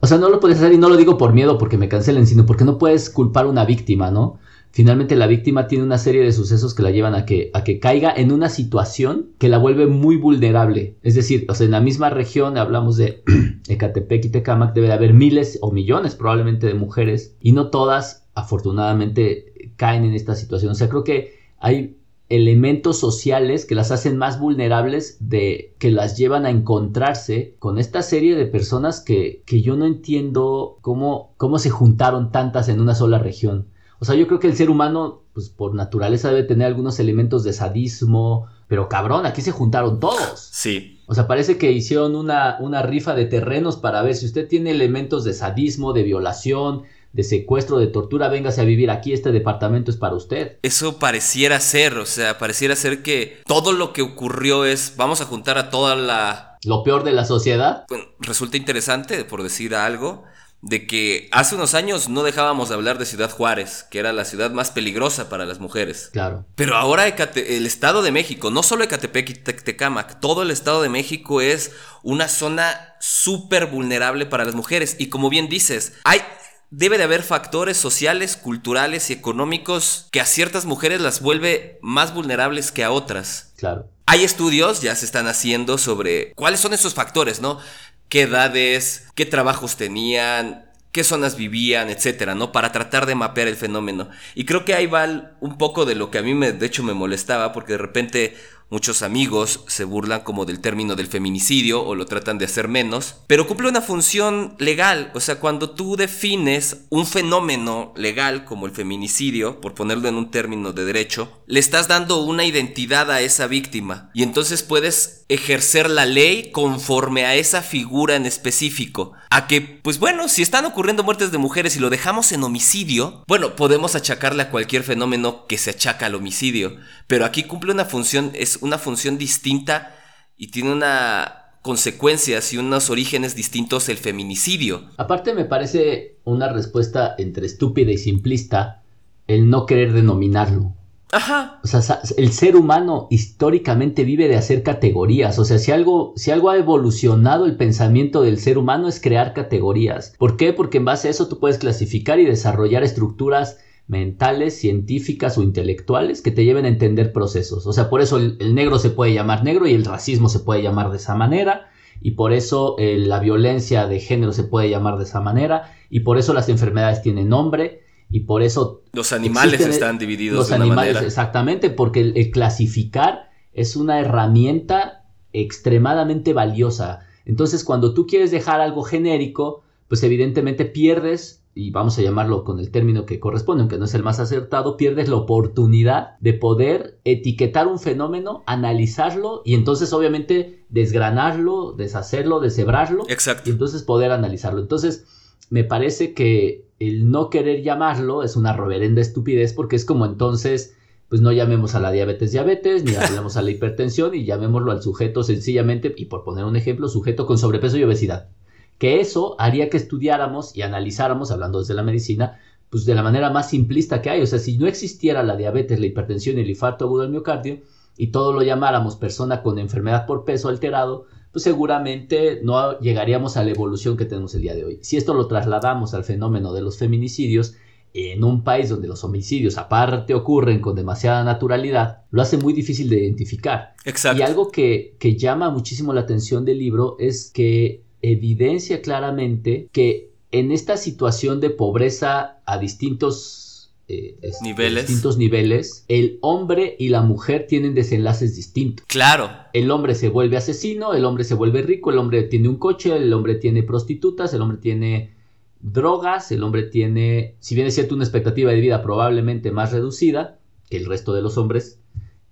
O sea, no lo puedes hacer y no lo digo por miedo porque me cancelen, sino porque no puedes culpar a una víctima, ¿no? Finalmente la víctima tiene una serie de sucesos que la llevan a que, a que caiga en una situación que la vuelve muy vulnerable. Es decir, o sea, en la misma región hablamos de Ecatepec y Tecámac, debe de haber miles o millones probablemente de mujeres y no todas, afortunadamente, caen en esta situación. O sea, creo que hay elementos sociales que las hacen más vulnerables de que las llevan a encontrarse con esta serie de personas que, que yo no entiendo cómo, cómo se juntaron tantas en una sola región. O sea, yo creo que el ser humano, pues por naturaleza debe tener algunos elementos de sadismo, pero cabrón, aquí se juntaron todos. Sí. O sea, parece que hicieron una, una rifa de terrenos para ver si usted tiene elementos de sadismo, de violación, de secuestro, de tortura, véngase a vivir aquí, este departamento es para usted. Eso pareciera ser, o sea, pareciera ser que todo lo que ocurrió es, vamos a juntar a toda la... Lo peor de la sociedad. Bueno, resulta interesante, por decir algo, de que hace unos años no dejábamos de hablar de Ciudad Juárez, que era la ciudad más peligrosa para las mujeres. Claro. Pero ahora Ecate- el Estado de México, no solo Ecatepec y Tec- Tecámac, todo el Estado de México es una zona súper vulnerable para las mujeres. Y como bien dices, hay, debe de haber factores sociales, culturales y económicos que a ciertas mujeres las vuelve más vulnerables que a otras. Claro. Hay estudios, ya se están haciendo sobre cuáles son esos factores, ¿no? ¿Qué edades, qué trabajos tenían, qué zonas vivían, etcétera, ¿no? Para tratar de mapear el fenómeno. Y creo que ahí va un poco de lo que a mí me, de hecho, me molestaba, porque de repente muchos amigos se burlan como del término del feminicidio o lo tratan de hacer menos, pero cumple una función legal. O sea, cuando tú defines un fenómeno legal como el feminicidio, por ponerlo en un término de derecho, le estás dando una identidad a esa víctima y entonces puedes ejercer la ley conforme a esa figura en específico. A que, pues bueno, si están ocurriendo muertes de mujeres y lo dejamos en homicidio, bueno, podemos achacarle a cualquier fenómeno que se achaca al homicidio, pero aquí cumple una función, una función distinta y tiene una consecuencias y unos orígenes distintos el feminicidio. Aparte me parece una respuesta entre estúpida y simplista el no querer denominarlo. Ajá. O sea, el ser humano históricamente vive de hacer categorías. O sea, si algo, si algo ha evolucionado el pensamiento del ser humano es crear categorías. ¿Por qué? Porque en base a eso tú puedes clasificar y desarrollar estructuras mentales, científicas o intelectuales que te lleven a entender procesos. O sea, por eso el, el negro se puede llamar negro y el racismo se puede llamar de esa manera. y por eso eh, la violencia de género se puede llamar de esa manera y por eso las enfermedades tienen nombre y por eso Los animales Existen están divididos los de una animales manera. exactamente porque el, el clasificar es una herramienta extremadamente valiosa. Entonces, cuando tú quieres dejar algo genérico, pues evidentemente pierdes y vamos a llamarlo con el término que corresponde, aunque no es el más acertado, pierdes la oportunidad de poder etiquetar un fenómeno, analizarlo y entonces obviamente desgranarlo, deshacerlo, deshebrarlo Exacto. y entonces poder analizarlo. Entonces, me parece que el no querer llamarlo es una reverenda estupidez porque es como entonces, pues no llamemos a la diabetes diabetes, ni llamemos a la hipertensión y llamémoslo al sujeto sencillamente, y por poner un ejemplo, sujeto con sobrepeso y obesidad. Que eso haría que estudiáramos y analizáramos, hablando desde la medicina, pues de la manera más simplista que hay. O sea, si no existiera la diabetes, la hipertensión y el infarto agudo del miocardio, y todo lo llamáramos persona con enfermedad por peso alterado, pues seguramente no llegaríamos a la evolución que tenemos el día de hoy. Si esto lo trasladamos al fenómeno de los feminicidios, en un país donde los homicidios aparte ocurren con demasiada naturalidad, lo hace muy difícil de identificar. Exacto. Y algo que, que llama muchísimo la atención del libro es que evidencia claramente que en esta situación de pobreza a distintos eh, Niveles. distintos niveles, el hombre y la mujer tienen desenlaces distintos. Claro. El hombre se vuelve asesino, el hombre se vuelve rico, el hombre tiene un coche, el hombre tiene prostitutas, el hombre tiene drogas, el hombre tiene, si bien es cierto, una expectativa de vida probablemente más reducida que el resto de los hombres,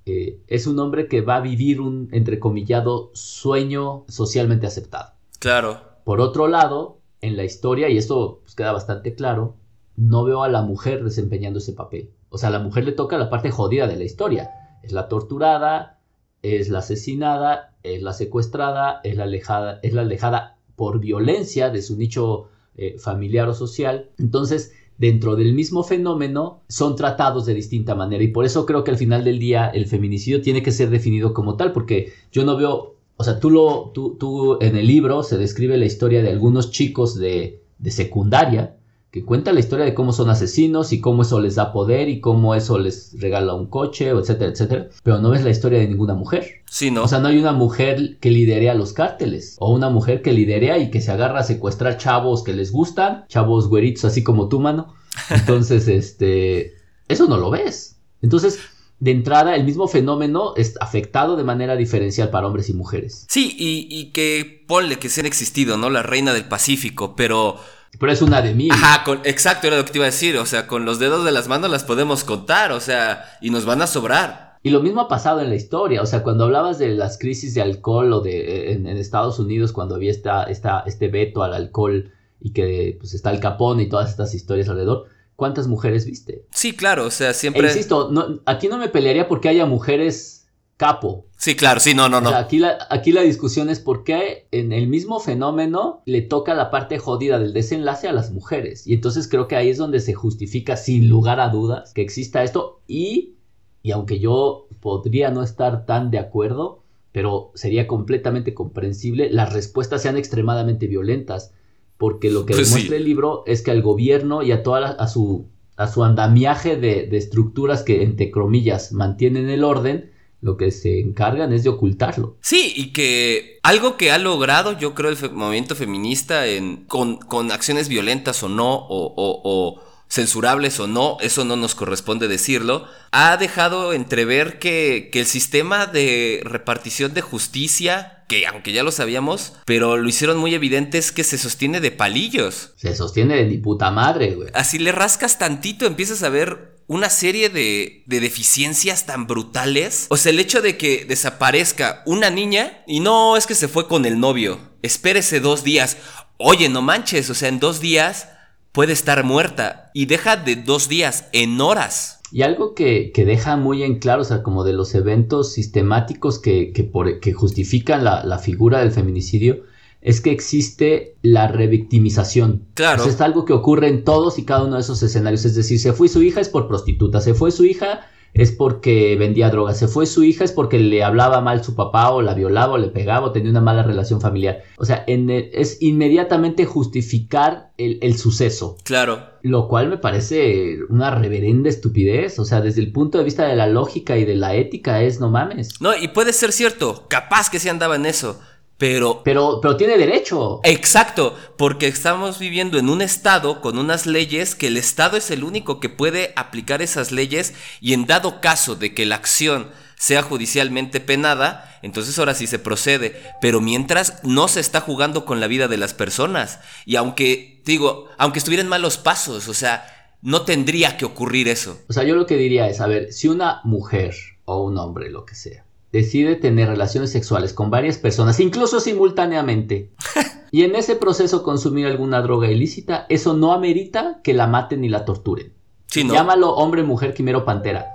eh, es un hombre que va a vivir un entrecomillado sueño socialmente aceptado. Claro. Por otro lado, en la historia, y esto pues, queda bastante claro, no veo a la mujer desempeñando ese papel. O sea, a la mujer le toca la parte jodida de la historia. Es la torturada, es la asesinada, es la secuestrada, es la alejada, es la alejada por violencia de su nicho eh, familiar o social. Entonces, dentro del mismo fenómeno, son tratados de distinta manera. Y por eso creo que al final del día el feminicidio tiene que ser definido como tal, porque yo no veo, o sea, tú, lo, tú, tú en el libro se describe la historia de algunos chicos de, de secundaria que cuenta la historia de cómo son asesinos y cómo eso les da poder y cómo eso les regala un coche, etcétera, etcétera. Pero no ves la historia de ninguna mujer. Sí, ¿no? O sea, no hay una mujer que lidere a los cárteles. O una mujer que lidere y que se agarra a secuestrar chavos que les gustan. Chavos güeritos así como tú, mano. Entonces, este... Eso no lo ves. Entonces, de entrada, el mismo fenómeno es afectado de manera diferencial para hombres y mujeres. Sí, y, y que ponle que se han existido, ¿no? La reina del Pacífico, pero... Pero es una de mil. Ajá, con, exacto, era lo que te iba a decir. O sea, con los dedos de las manos las podemos contar, o sea, y nos van a sobrar. Y lo mismo ha pasado en la historia, o sea, cuando hablabas de las crisis de alcohol o de en, en Estados Unidos, cuando había esta, esta, este veto al alcohol y que pues está el capón y todas estas historias alrededor, ¿cuántas mujeres viste? Sí, claro, o sea, E siempre... insisto, no, aquí no me pelearía porque haya mujeres capo. Sí, claro, sí, no, no, O no. sea, aquí, la, aquí la discusión es por qué en el mismo fenómeno le toca la parte jodida del desenlace a las mujeres. Y entonces creo que ahí es donde se justifica sin lugar a dudas que exista esto y, y aunque yo podría no estar tan de acuerdo, pero sería completamente comprensible, las respuestas sean extremadamente violentas. Porque lo que Pues demuestra sí. el libro es que al gobierno y a toda la- a su a su andamiaje de, de estructuras que entre comillas mantienen el orden, lo que se encargan es de ocultarlo. Sí, y que algo que ha logrado, yo creo, el movimiento feminista en, con, con acciones violentas o no, o, o- o censurables o no, eso no nos corresponde decirlo, ha dejado entrever que, que el sistema de repartición de justicia, que aunque ya lo sabíamos, pero lo hicieron muy evidente, es que se sostiene de palillos. Se sostiene de ni puta madre, güey. Así le rascas tantito, empiezas a ver una serie de, de deficiencias tan brutales. O sea, el hecho de que desaparezca una niña y no es que se fue con el novio. Espérese dos días. Oye, no manches, o sea, en dos días puede estar muerta. Y deja de dos días, en horas. Y algo que, que deja muy en claro, o sea, como de los eventos sistemáticos que, que, por- que justifican la, la figura del feminicidio, es que existe la revictimización. Claro. Es algo que ocurre en todos y cada uno de esos escenarios. Es decir, se fue su hija es por prostituta, se fue su hija es porque vendía drogas, se fue su hija es porque le hablaba mal su papá o la violaba o le pegaba o tenía una mala relación familiar. O sea, en el- es inmediatamente justificar el, el suceso. Claro. Lo cual me parece una reverenda estupidez. O sea, desde el punto de vista de la lógica y de la ética es no mames. No, y puede ser cierto, capaz que se andaba en eso. Pero Pero, pero tiene derecho. Exacto, porque estamos viviendo en un estado con unas leyes que el estado es el único que puede aplicar esas leyes y en dado caso de que la acción sea judicialmente penada, entonces ahora sí se procede, pero mientras no se está jugando con la vida de las personas y aunque digo, aunque estuvieran malos pasos, o sea, no tendría que ocurrir eso. O sea, yo lo que diría es, a ver, si una mujer o un hombre, lo que sea, decide tener relaciones sexuales con varias personas, incluso simultáneamente, y en ese proceso consumir alguna droga ilícita, eso no amerita que la maten ni la torturen. Sí, ¿no? Llámalo hombre, mujer, quimero, pantera,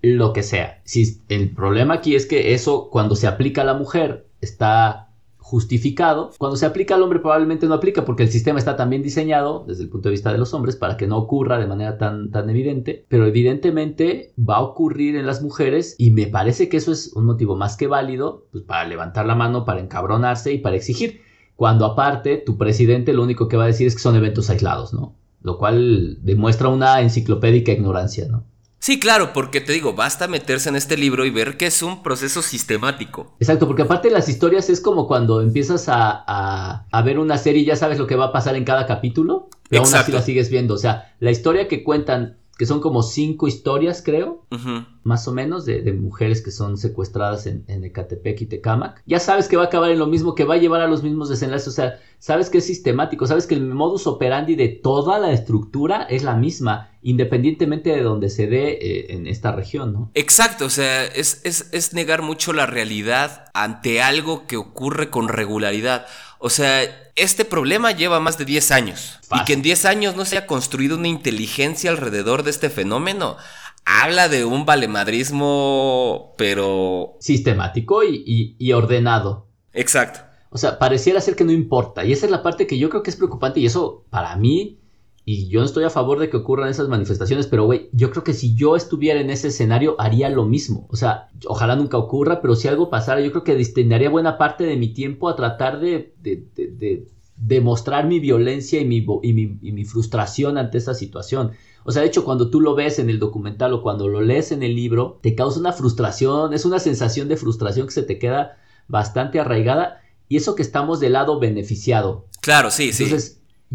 lo que sea. Si el problema aquí es que eso cuando se aplica a la mujer está justificado, cuando se aplica al hombre probablemente no aplica porque el sistema está también diseñado desde el punto de vista de los hombres para que no ocurra de manera tan, tan evidente, pero evidentemente va a ocurrir en las mujeres y me parece que eso es un motivo más que válido pues, para levantar la mano, para encabronarse y para exigir, cuando aparte tu presidente lo único que va a decir es que son eventos aislados, ¿no? Lo cual demuestra una enciclopédica ignorancia, ¿no? Sí, claro, porque te digo, basta meterse en este libro y ver que es un proceso sistemático. Exacto, porque aparte las historias es como cuando empiezas a, a- a ver una serie y ya sabes lo que va a pasar en cada capítulo, pero aún así la sigues viendo. O sea, la historia que cuentan, que son como cinco historias, creo, más o menos, de, de mujeres que son secuestradas en, en Ecatepec y Tecámac, ya sabes que va a acabar en lo mismo, que va a llevar a los mismos desenlaces. O sea, sabes que es sistemático, sabes que el modus operandi de toda la estructura es la misma, independientemente de donde se dé eh, en esta región, ¿no? Exacto, o sea, es, es, es negar mucho la realidad ante algo que ocurre con regularidad. O sea, este problema lleva más de 10 años. Y que en 10 años no se haya construido una inteligencia alrededor de este fenómeno. Habla de un valemadrismo, pero... Sistemático y- y- y ordenado. Exacto. O sea, pareciera ser que no importa. Y esa es la parte que yo creo que es preocupante. Y eso, para mí, y yo no estoy a favor de que ocurran esas manifestaciones, pero güey, yo creo que si yo estuviera en ese escenario, haría lo mismo. O sea, ojalá nunca ocurra, pero si algo pasara, yo creo que destinaría buena parte de mi tiempo a tratar de, de, de- de demostrar mi violencia y mi, y, mi, y mi frustración ante esa situación. O sea, de hecho, cuando tú lo ves en el documental o cuando lo lees en el libro, te causa una frustración, es una sensación de frustración que se te queda bastante arraigada. Y eso que estamos del lado beneficiado. Claro, sí, sí.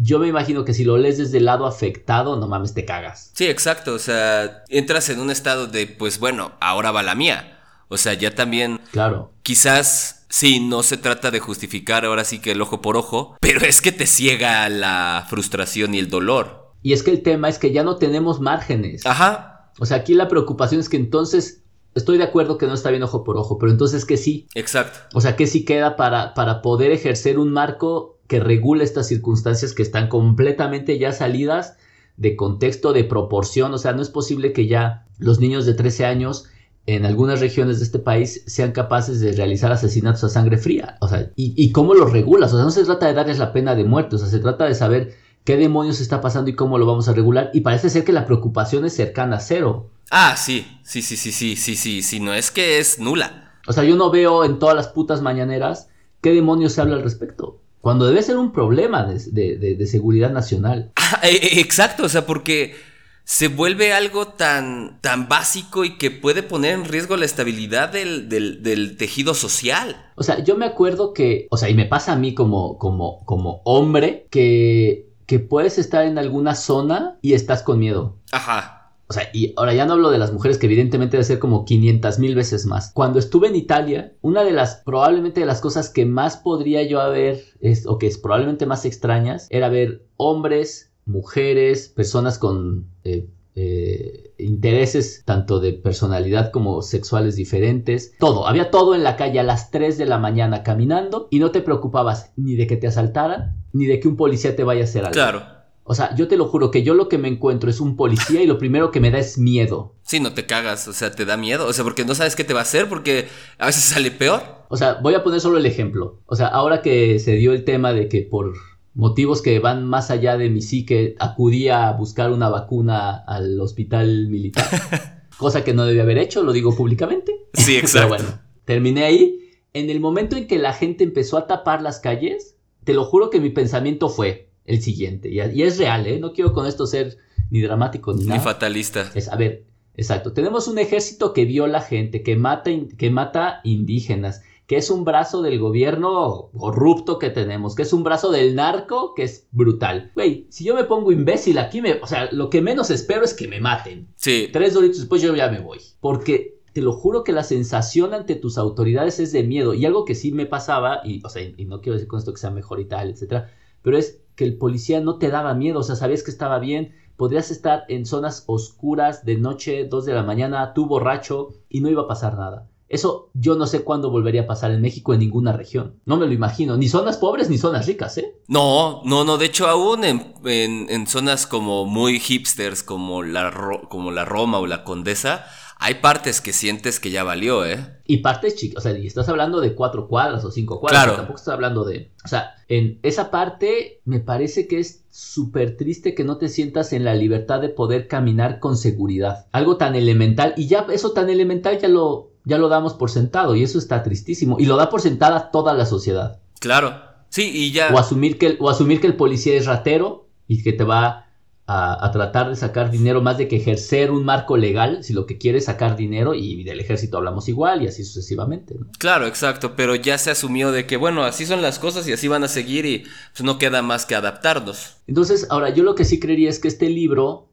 Yo me imagino que si lo lees desde el lado afectado, no mames, te cagas. Sí, exacto. O sea, entras en un estado de, pues bueno, ahora va la mía. O sea, ya también Claro. Quizás sí, no se trata de justificar ahora sí que el ojo por ojo, pero es que te ciega la frustración y el dolor. Y es que el tema es que ya no tenemos márgenes. Ajá, O sea, aquí la preocupación es que entonces, estoy de acuerdo que no está bien ojo por ojo, pero entonces que sí. exacto. O sea, que sí queda para, para poder ejercer un marco que regule estas circunstancias que están completamente ya salidas de contexto, de proporción. O sea, no es posible que ya los niños de 13 años en algunas regiones de este país sean capaces de realizar asesinatos a sangre fría. O sea, ¿y, y cómo los regulas? O sea, no se trata de darles la pena de muerte, o sea, se trata de saber qué demonios está pasando y cómo lo vamos a regular. Y parece ser que la preocupación es cercana a cero. Ah, sí, sí, sí, sí, sí, sí, sí, sí, no es que es nula. O sea, yo no veo en todas las putas mañaneras qué demonios se habla al respecto. Cuando debe ser un problema de, de- de- de seguridad nacional. Ah, e- e- exacto, o sea, porque se vuelve algo tan, tan básico y que puede poner en riesgo la estabilidad del, del- del tejido social. O sea, yo me acuerdo que, o sea, y me pasa a mí como, como, como hombre, que, que puedes estar en alguna zona y estás con miedo. Ajá, O sea, y ahora ya no hablo de las mujeres, que evidentemente debe ser como 500 mil veces más. Cuando estuve en Italia, una de las, probablemente de las cosas que más podría yo haber, es, o que es probablemente más extrañas, era ver hombres, mujeres, personas con eh, eh, intereses tanto de personalidad como sexuales diferentes. Todo, había todo en la calle a las 3 de la mañana caminando y no te preocupabas ni de que te asaltaran, ni de que un policía te vaya a hacer algo. claro. O sea, yo te lo juro que yo lo que me encuentro es un policía y lo primero que me da es miedo. Sí, no te cagas, o sea, te da miedo, o sea, porque no sabes qué te va a hacer, porque a veces sale peor. O sea, voy a poner solo el ejemplo. O sea, ahora que se dio el tema de que por motivos que van más allá de mi psique, acudía a buscar una vacuna al hospital militar. cosa que no debía haber hecho, lo digo públicamente. Sí, Pero exacto. bueno, terminé ahí. En el momento en que la gente empezó a tapar las calles, te lo juro que mi pensamiento fue el siguiente. Y, y es real, ¿eh? No quiero con esto ser ni dramático ni Ni nada. fatalista. Es, a ver, exacto. Tenemos un ejército que viola gente, que mata, que mata indígenas, que es un brazo del gobierno corrupto que tenemos, que es un brazo del narco que es brutal. Güey, si yo me pongo imbécil aquí, me, o sea, lo que menos espero es que me maten. Sí. Tres doritos después yo ya me voy. Porque te lo juro que la sensación ante tus autoridades es de miedo. Y algo que sí me pasaba, y, o sea, y no quiero decir con esto que sea mejor y tal, etcétera, pero es que el policía no te daba miedo, o sea, sabías que estaba bien, podrías estar en zonas oscuras de noche, dos de la mañana, tú borracho, y no iba a pasar nada. Eso yo no sé cuándo volvería a pasar en México en ninguna región. No me lo imagino. Ni zonas pobres ni zonas ricas, ¿eh? No, no, no. De hecho, aún en, en- en zonas como muy hipsters, como la, como la Roma o la Condesa, hay partes que sientes que ya valió, ¿eh? Y partes chicas, o sea, y estás hablando de cuatro cuadras o cinco cuadras, Claro. tampoco estás hablando de... O sea, en esa parte me parece que es súper triste que no te sientas en la libertad de poder caminar con seguridad. Algo tan elemental, y ya eso tan elemental ya lo, ya lo damos por sentado, y eso está tristísimo. Y lo da por sentada toda la sociedad. Claro. Sí, y ya. O asumir que el, o asumir que el policía es ratero y que te va a, a tratar de sacar dinero más de que ejercer un marco legal, si lo que quiere es sacar dinero, y del ejército hablamos igual, y así sucesivamente. ¿no? Claro, exacto, pero ya se asumió de que, bueno, así son las cosas y así van a seguir y pues no queda más que adaptarnos. Entonces, ahora yo lo que sí creería es que este libro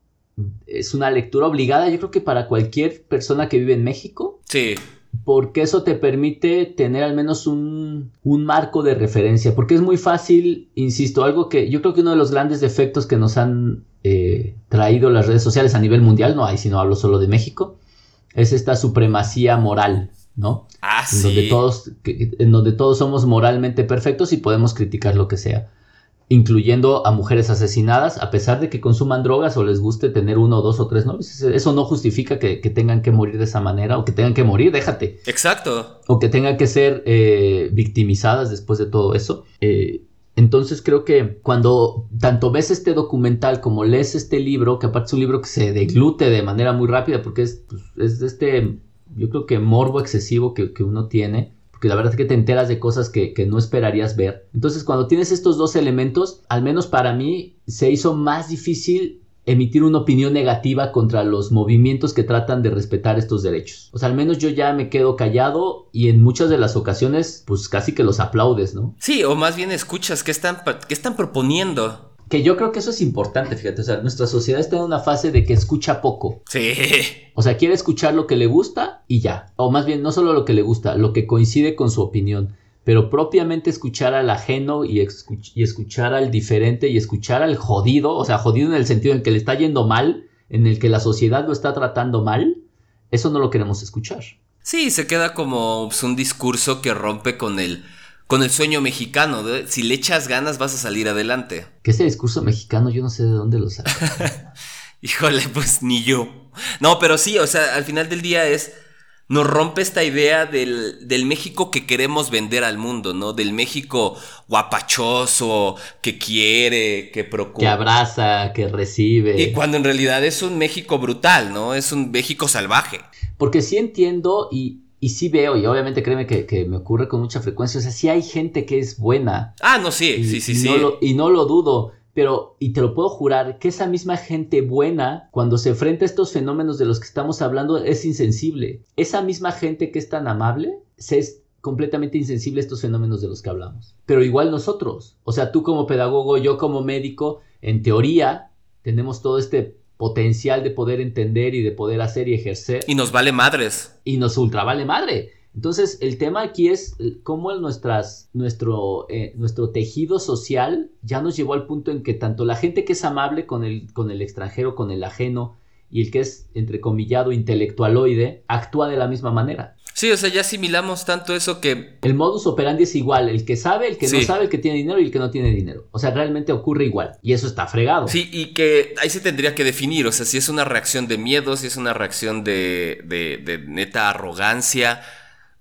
es una lectura obligada, yo creo que para cualquier persona que vive en México, Sí, porque eso te permite tener al menos un, un marco de referencia, porque es muy fácil, insisto, algo que yo creo que uno de los grandes defectos que nos han eh, traído las redes sociales a nivel mundial, no hay si no hablo solo de México, es esta supremacía moral, ¿no? ah, en donde sí. todos que- en donde todos somos moralmente perfectos y podemos criticar lo que sea incluyendo a mujeres asesinadas a pesar de que consuman drogas o les guste tener uno dos o tres novios. Eso no justifica que, que tengan que morir de esa manera o que tengan que morir déjate. Exacto. o que tengan que ser eh, victimizadas después de todo eso. Eh, entonces creo que cuando tanto ves este documental como lees este libro, que aparte es un libro que se deglute de manera muy rápida porque es, pues, es de este, yo creo que morbo excesivo que, que uno tiene, porque la verdad es que te enteras de cosas que, que no esperarías ver. Entonces cuando tienes estos dos elementos, al menos para mí, se hizo más difícil emitir una opinión negativa contra los movimientos que tratan de respetar estos derechos. O sea, al menos yo ya me quedo callado y en muchas de las ocasiones, pues casi que los aplaudes, ¿no? Sí, o más bien escuchas qué están, qué están proponiendo. Que yo creo que eso es importante, fíjate, o sea, nuestra sociedad está en una fase de que escucha poco. Sí. O sea, quiere escuchar lo que le gusta y ya. O más bien, no solo lo que le gusta, lo que coincide con su opinión. Pero propiamente escuchar al ajeno y, escuch- y escuchar al diferente y escuchar al jodido, o sea, jodido en el sentido en que le está yendo mal, en el que la sociedad lo está tratando mal, eso no lo queremos escuchar. Sí, se queda como pues, un discurso que rompe con el, con el sueño mexicano. de, si le echas ganas vas a salir adelante. Que ese discurso mexicano yo no sé de dónde lo saca. Híjole, pues ni yo. No, pero sí, o sea, al final del día es. Nos rompe esta idea del, del México que queremos vender al mundo, ¿no? Del México guapachoso, que quiere, que procura. que abraza, que recibe. Y cuando en realidad es un México brutal, ¿no? Es un México salvaje. Porque sí entiendo y, y sí veo, y obviamente créeme que, que me ocurre con mucha frecuencia, o sea, sí hay gente que es buena. Ah, no, sí, y, sí, sí, y sí. No lo, y no lo dudo, pero, y te lo puedo jurar, que esa misma gente buena, cuando se enfrenta a estos fenómenos de los que estamos hablando, es insensible. Esa misma gente que es tan amable, se es completamente insensible a estos fenómenos de los que hablamos. Pero igual nosotros, o sea, tú como pedagogo, yo como médico, en teoría, tenemos todo este potencial de poder entender y de poder hacer y ejercer Y nos vale madres. y nos ultra vale madre. Entonces, el tema aquí es eh, cómo el nuestras, nuestro, eh, nuestro tejido social ya nos llevó al punto en que tanto la gente que es amable con el, con el extranjero, con el ajeno, y el que es, entrecomillado, intelectualoide, actúa de la misma manera. Sí, o sea, ya asimilamos tanto eso que El modus operandi es igual, el que sabe, el que no sabe, el que tiene dinero y el que no tiene dinero. O sea, realmente ocurre igual. Y eso está fregado. Sí, y que ahí se tendría que definir, o sea, si es una reacción de miedo, si es una reacción de, de, de neta arrogancia,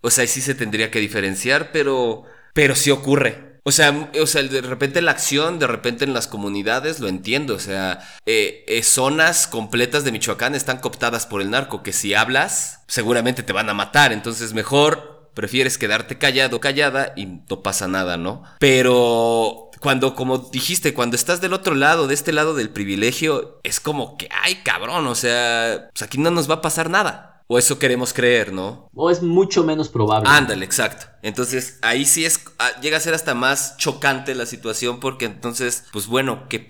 o sea, ahí sí se tendría que diferenciar, pero, pero sí ocurre. O sea, o sea, de repente la acción, de repente en las comunidades, lo entiendo, o sea, eh, eh, zonas completas de Michoacán están cooptadas por el narco, que si hablas, seguramente te van a matar, entonces mejor prefieres quedarte callado, callada y no pasa nada, ¿no? Pero cuando, como dijiste, cuando estás del otro lado, de este lado del privilegio, es como que, ay, cabrón, o sea, pues aquí no nos va a pasar nada. O eso queremos creer, ¿no? O es mucho menos probable. Ándale, exacto. Entonces, ahí sí es, ah, llega a ser hasta más chocante la situación porque entonces, pues bueno, ¿qué,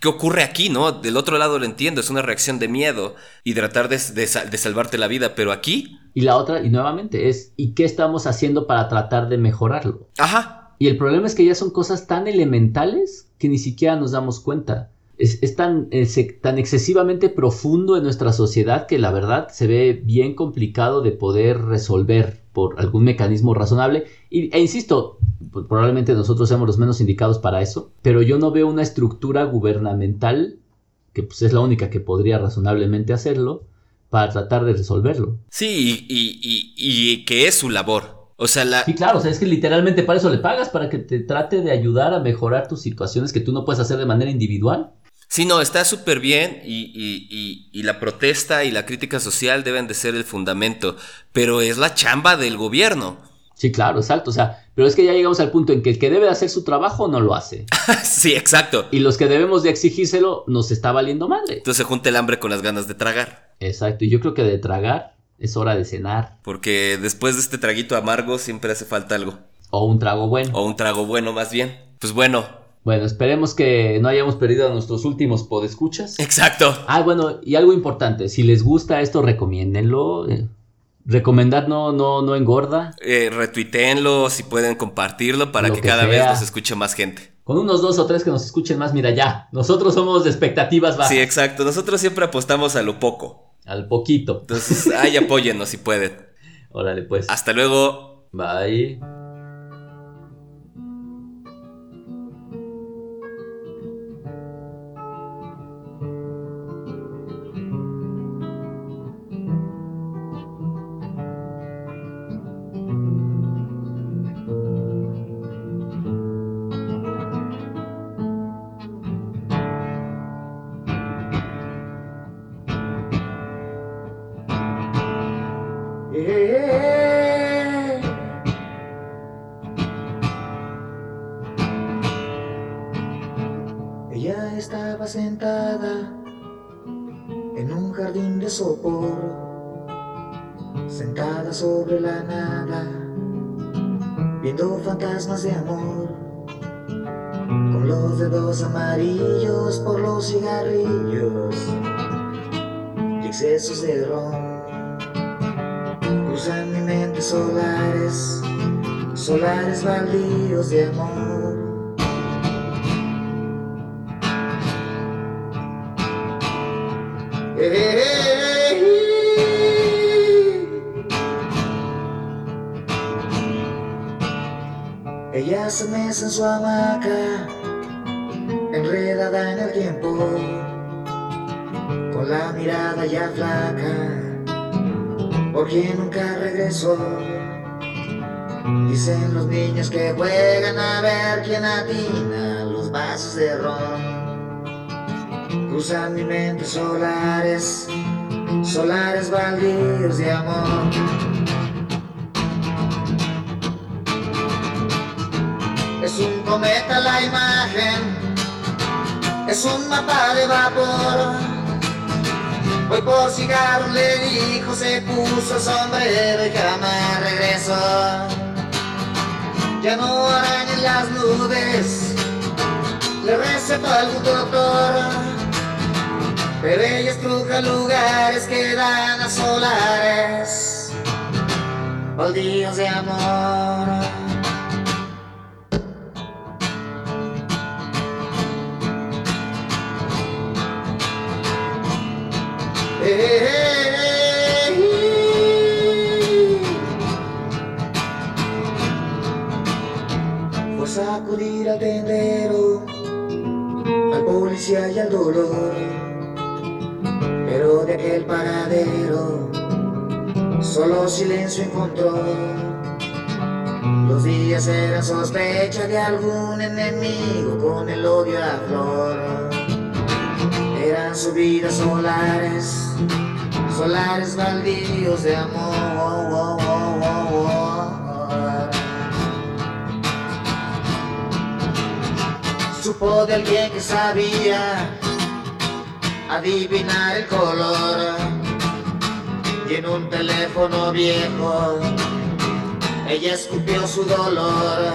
qué, ocurre aquí, no? Del otro lado lo entiendo, es una reacción de miedo y tratar de, de de salvarte la vida, pero aquí, Y la otra, y nuevamente, es ¿y qué estamos haciendo para tratar de mejorarlo? ajá, Y el problema es que ya son cosas tan elementales que ni siquiera nos damos cuenta. Es, es tan, es tan excesivamente profundo en nuestra sociedad que la verdad se ve bien complicado de poder resolver por algún mecanismo razonable. Y, e insisto, pues, probablemente nosotros seamos los menos indicados para eso, pero yo no veo una estructura gubernamental, que pues es la única que podría razonablemente hacerlo, para tratar de resolverlo. sí, y, y- y- que es su labor. O sea, la, Sí, claro, o sea, es que literalmente para eso le pagas, para que te trate de ayudar a mejorar tus situaciones que tú no puedes hacer de manera individual. Sí, no, está súper bien y, y- y- y la protesta y la crítica social deben de ser el fundamento, pero es la chamba del gobierno. Sí, claro, exacto. O sea, pero es que ya llegamos al punto en que el que debe de hacer su trabajo no lo hace. sí, exacto. Y los que debemos de exigírselo nos está valiendo madre. Entonces se junta el hambre con las ganas de tragar, Exacto. Y yo creo que de tragar es hora de cenar. porque después de este traguito amargo siempre hace falta algo, O un trago bueno. o un trago bueno más bien. Pues bueno, Bueno, esperemos que no hayamos perdido a nuestros últimos podescuchas. exacto. Ah, bueno, y algo importante. Si les gusta esto, recomiéndenlo. Eh, recomendar no, no, no engorda. Eh, retuiteenlo si pueden compartirlo para que, que cada vez nos escuche más gente. Con unos dos o tres que nos escuchen más, mira ya. Nosotros somos de expectativas bajas. Sí, exacto. Nosotros siempre apostamos a lo poco. Al poquito. Entonces, ay, apóyennos si pueden. Órale, pues. Hasta luego. Bye. Sentada en un jardín de sopor, sentada sobre la nada, viendo fantasmas de amor, con los dedos amarillos por los cigarrillos y excesos de ron. Cruzan mi mente solares, solares baldíos de amor. En su hamaca, enredada en el tiempo, con la mirada ya flaca, porque nunca regresó. Dicen los niños que juegan a ver quién atina los vasos de ron. Cruzan mi mente solares, solares baldíos de amor. Cometa la imagen, es un mapa de vapor. Voy por cigarro, le dijo, se puso sombrero y jamás regresó. Ya no arañen las nubes, le recetó algún doctor. Pero ella estruja lugares que dan a solares, baldíos de amor. Fue sacudir al tendero, al policía y al dolor, pero de aquel paradero solo silencio encontró. Los días eran sospecha de algún enemigo con el odio a flor. Eran subidas solares, solares baldíos de amor. Supo de alguien que sabía adivinar el color. y en un teléfono viejo ella escupió su dolor.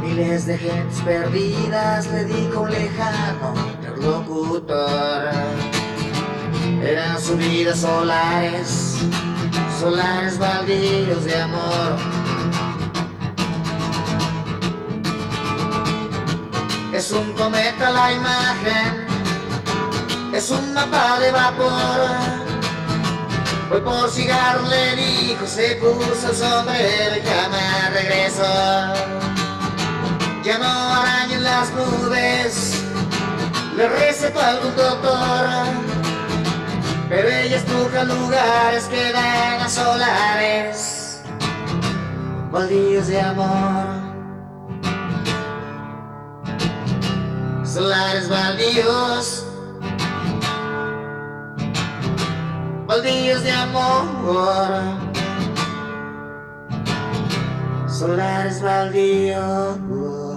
Miles de gentes perdidas le dijo lejano interlocutor. Eran subidas solares, solares baldíos de amor. Es un cometa la imagen, es un mapa de vapor. Voy por cigarro, le dijo, se puso el sombrero y jamás regresó. Ya no arañen las nubes, le recetó algún doctor. Pero ella estruja lugares que dan a solares, baldíos de amor. Solares baldíos, baldíos de amor. Solares baldíos.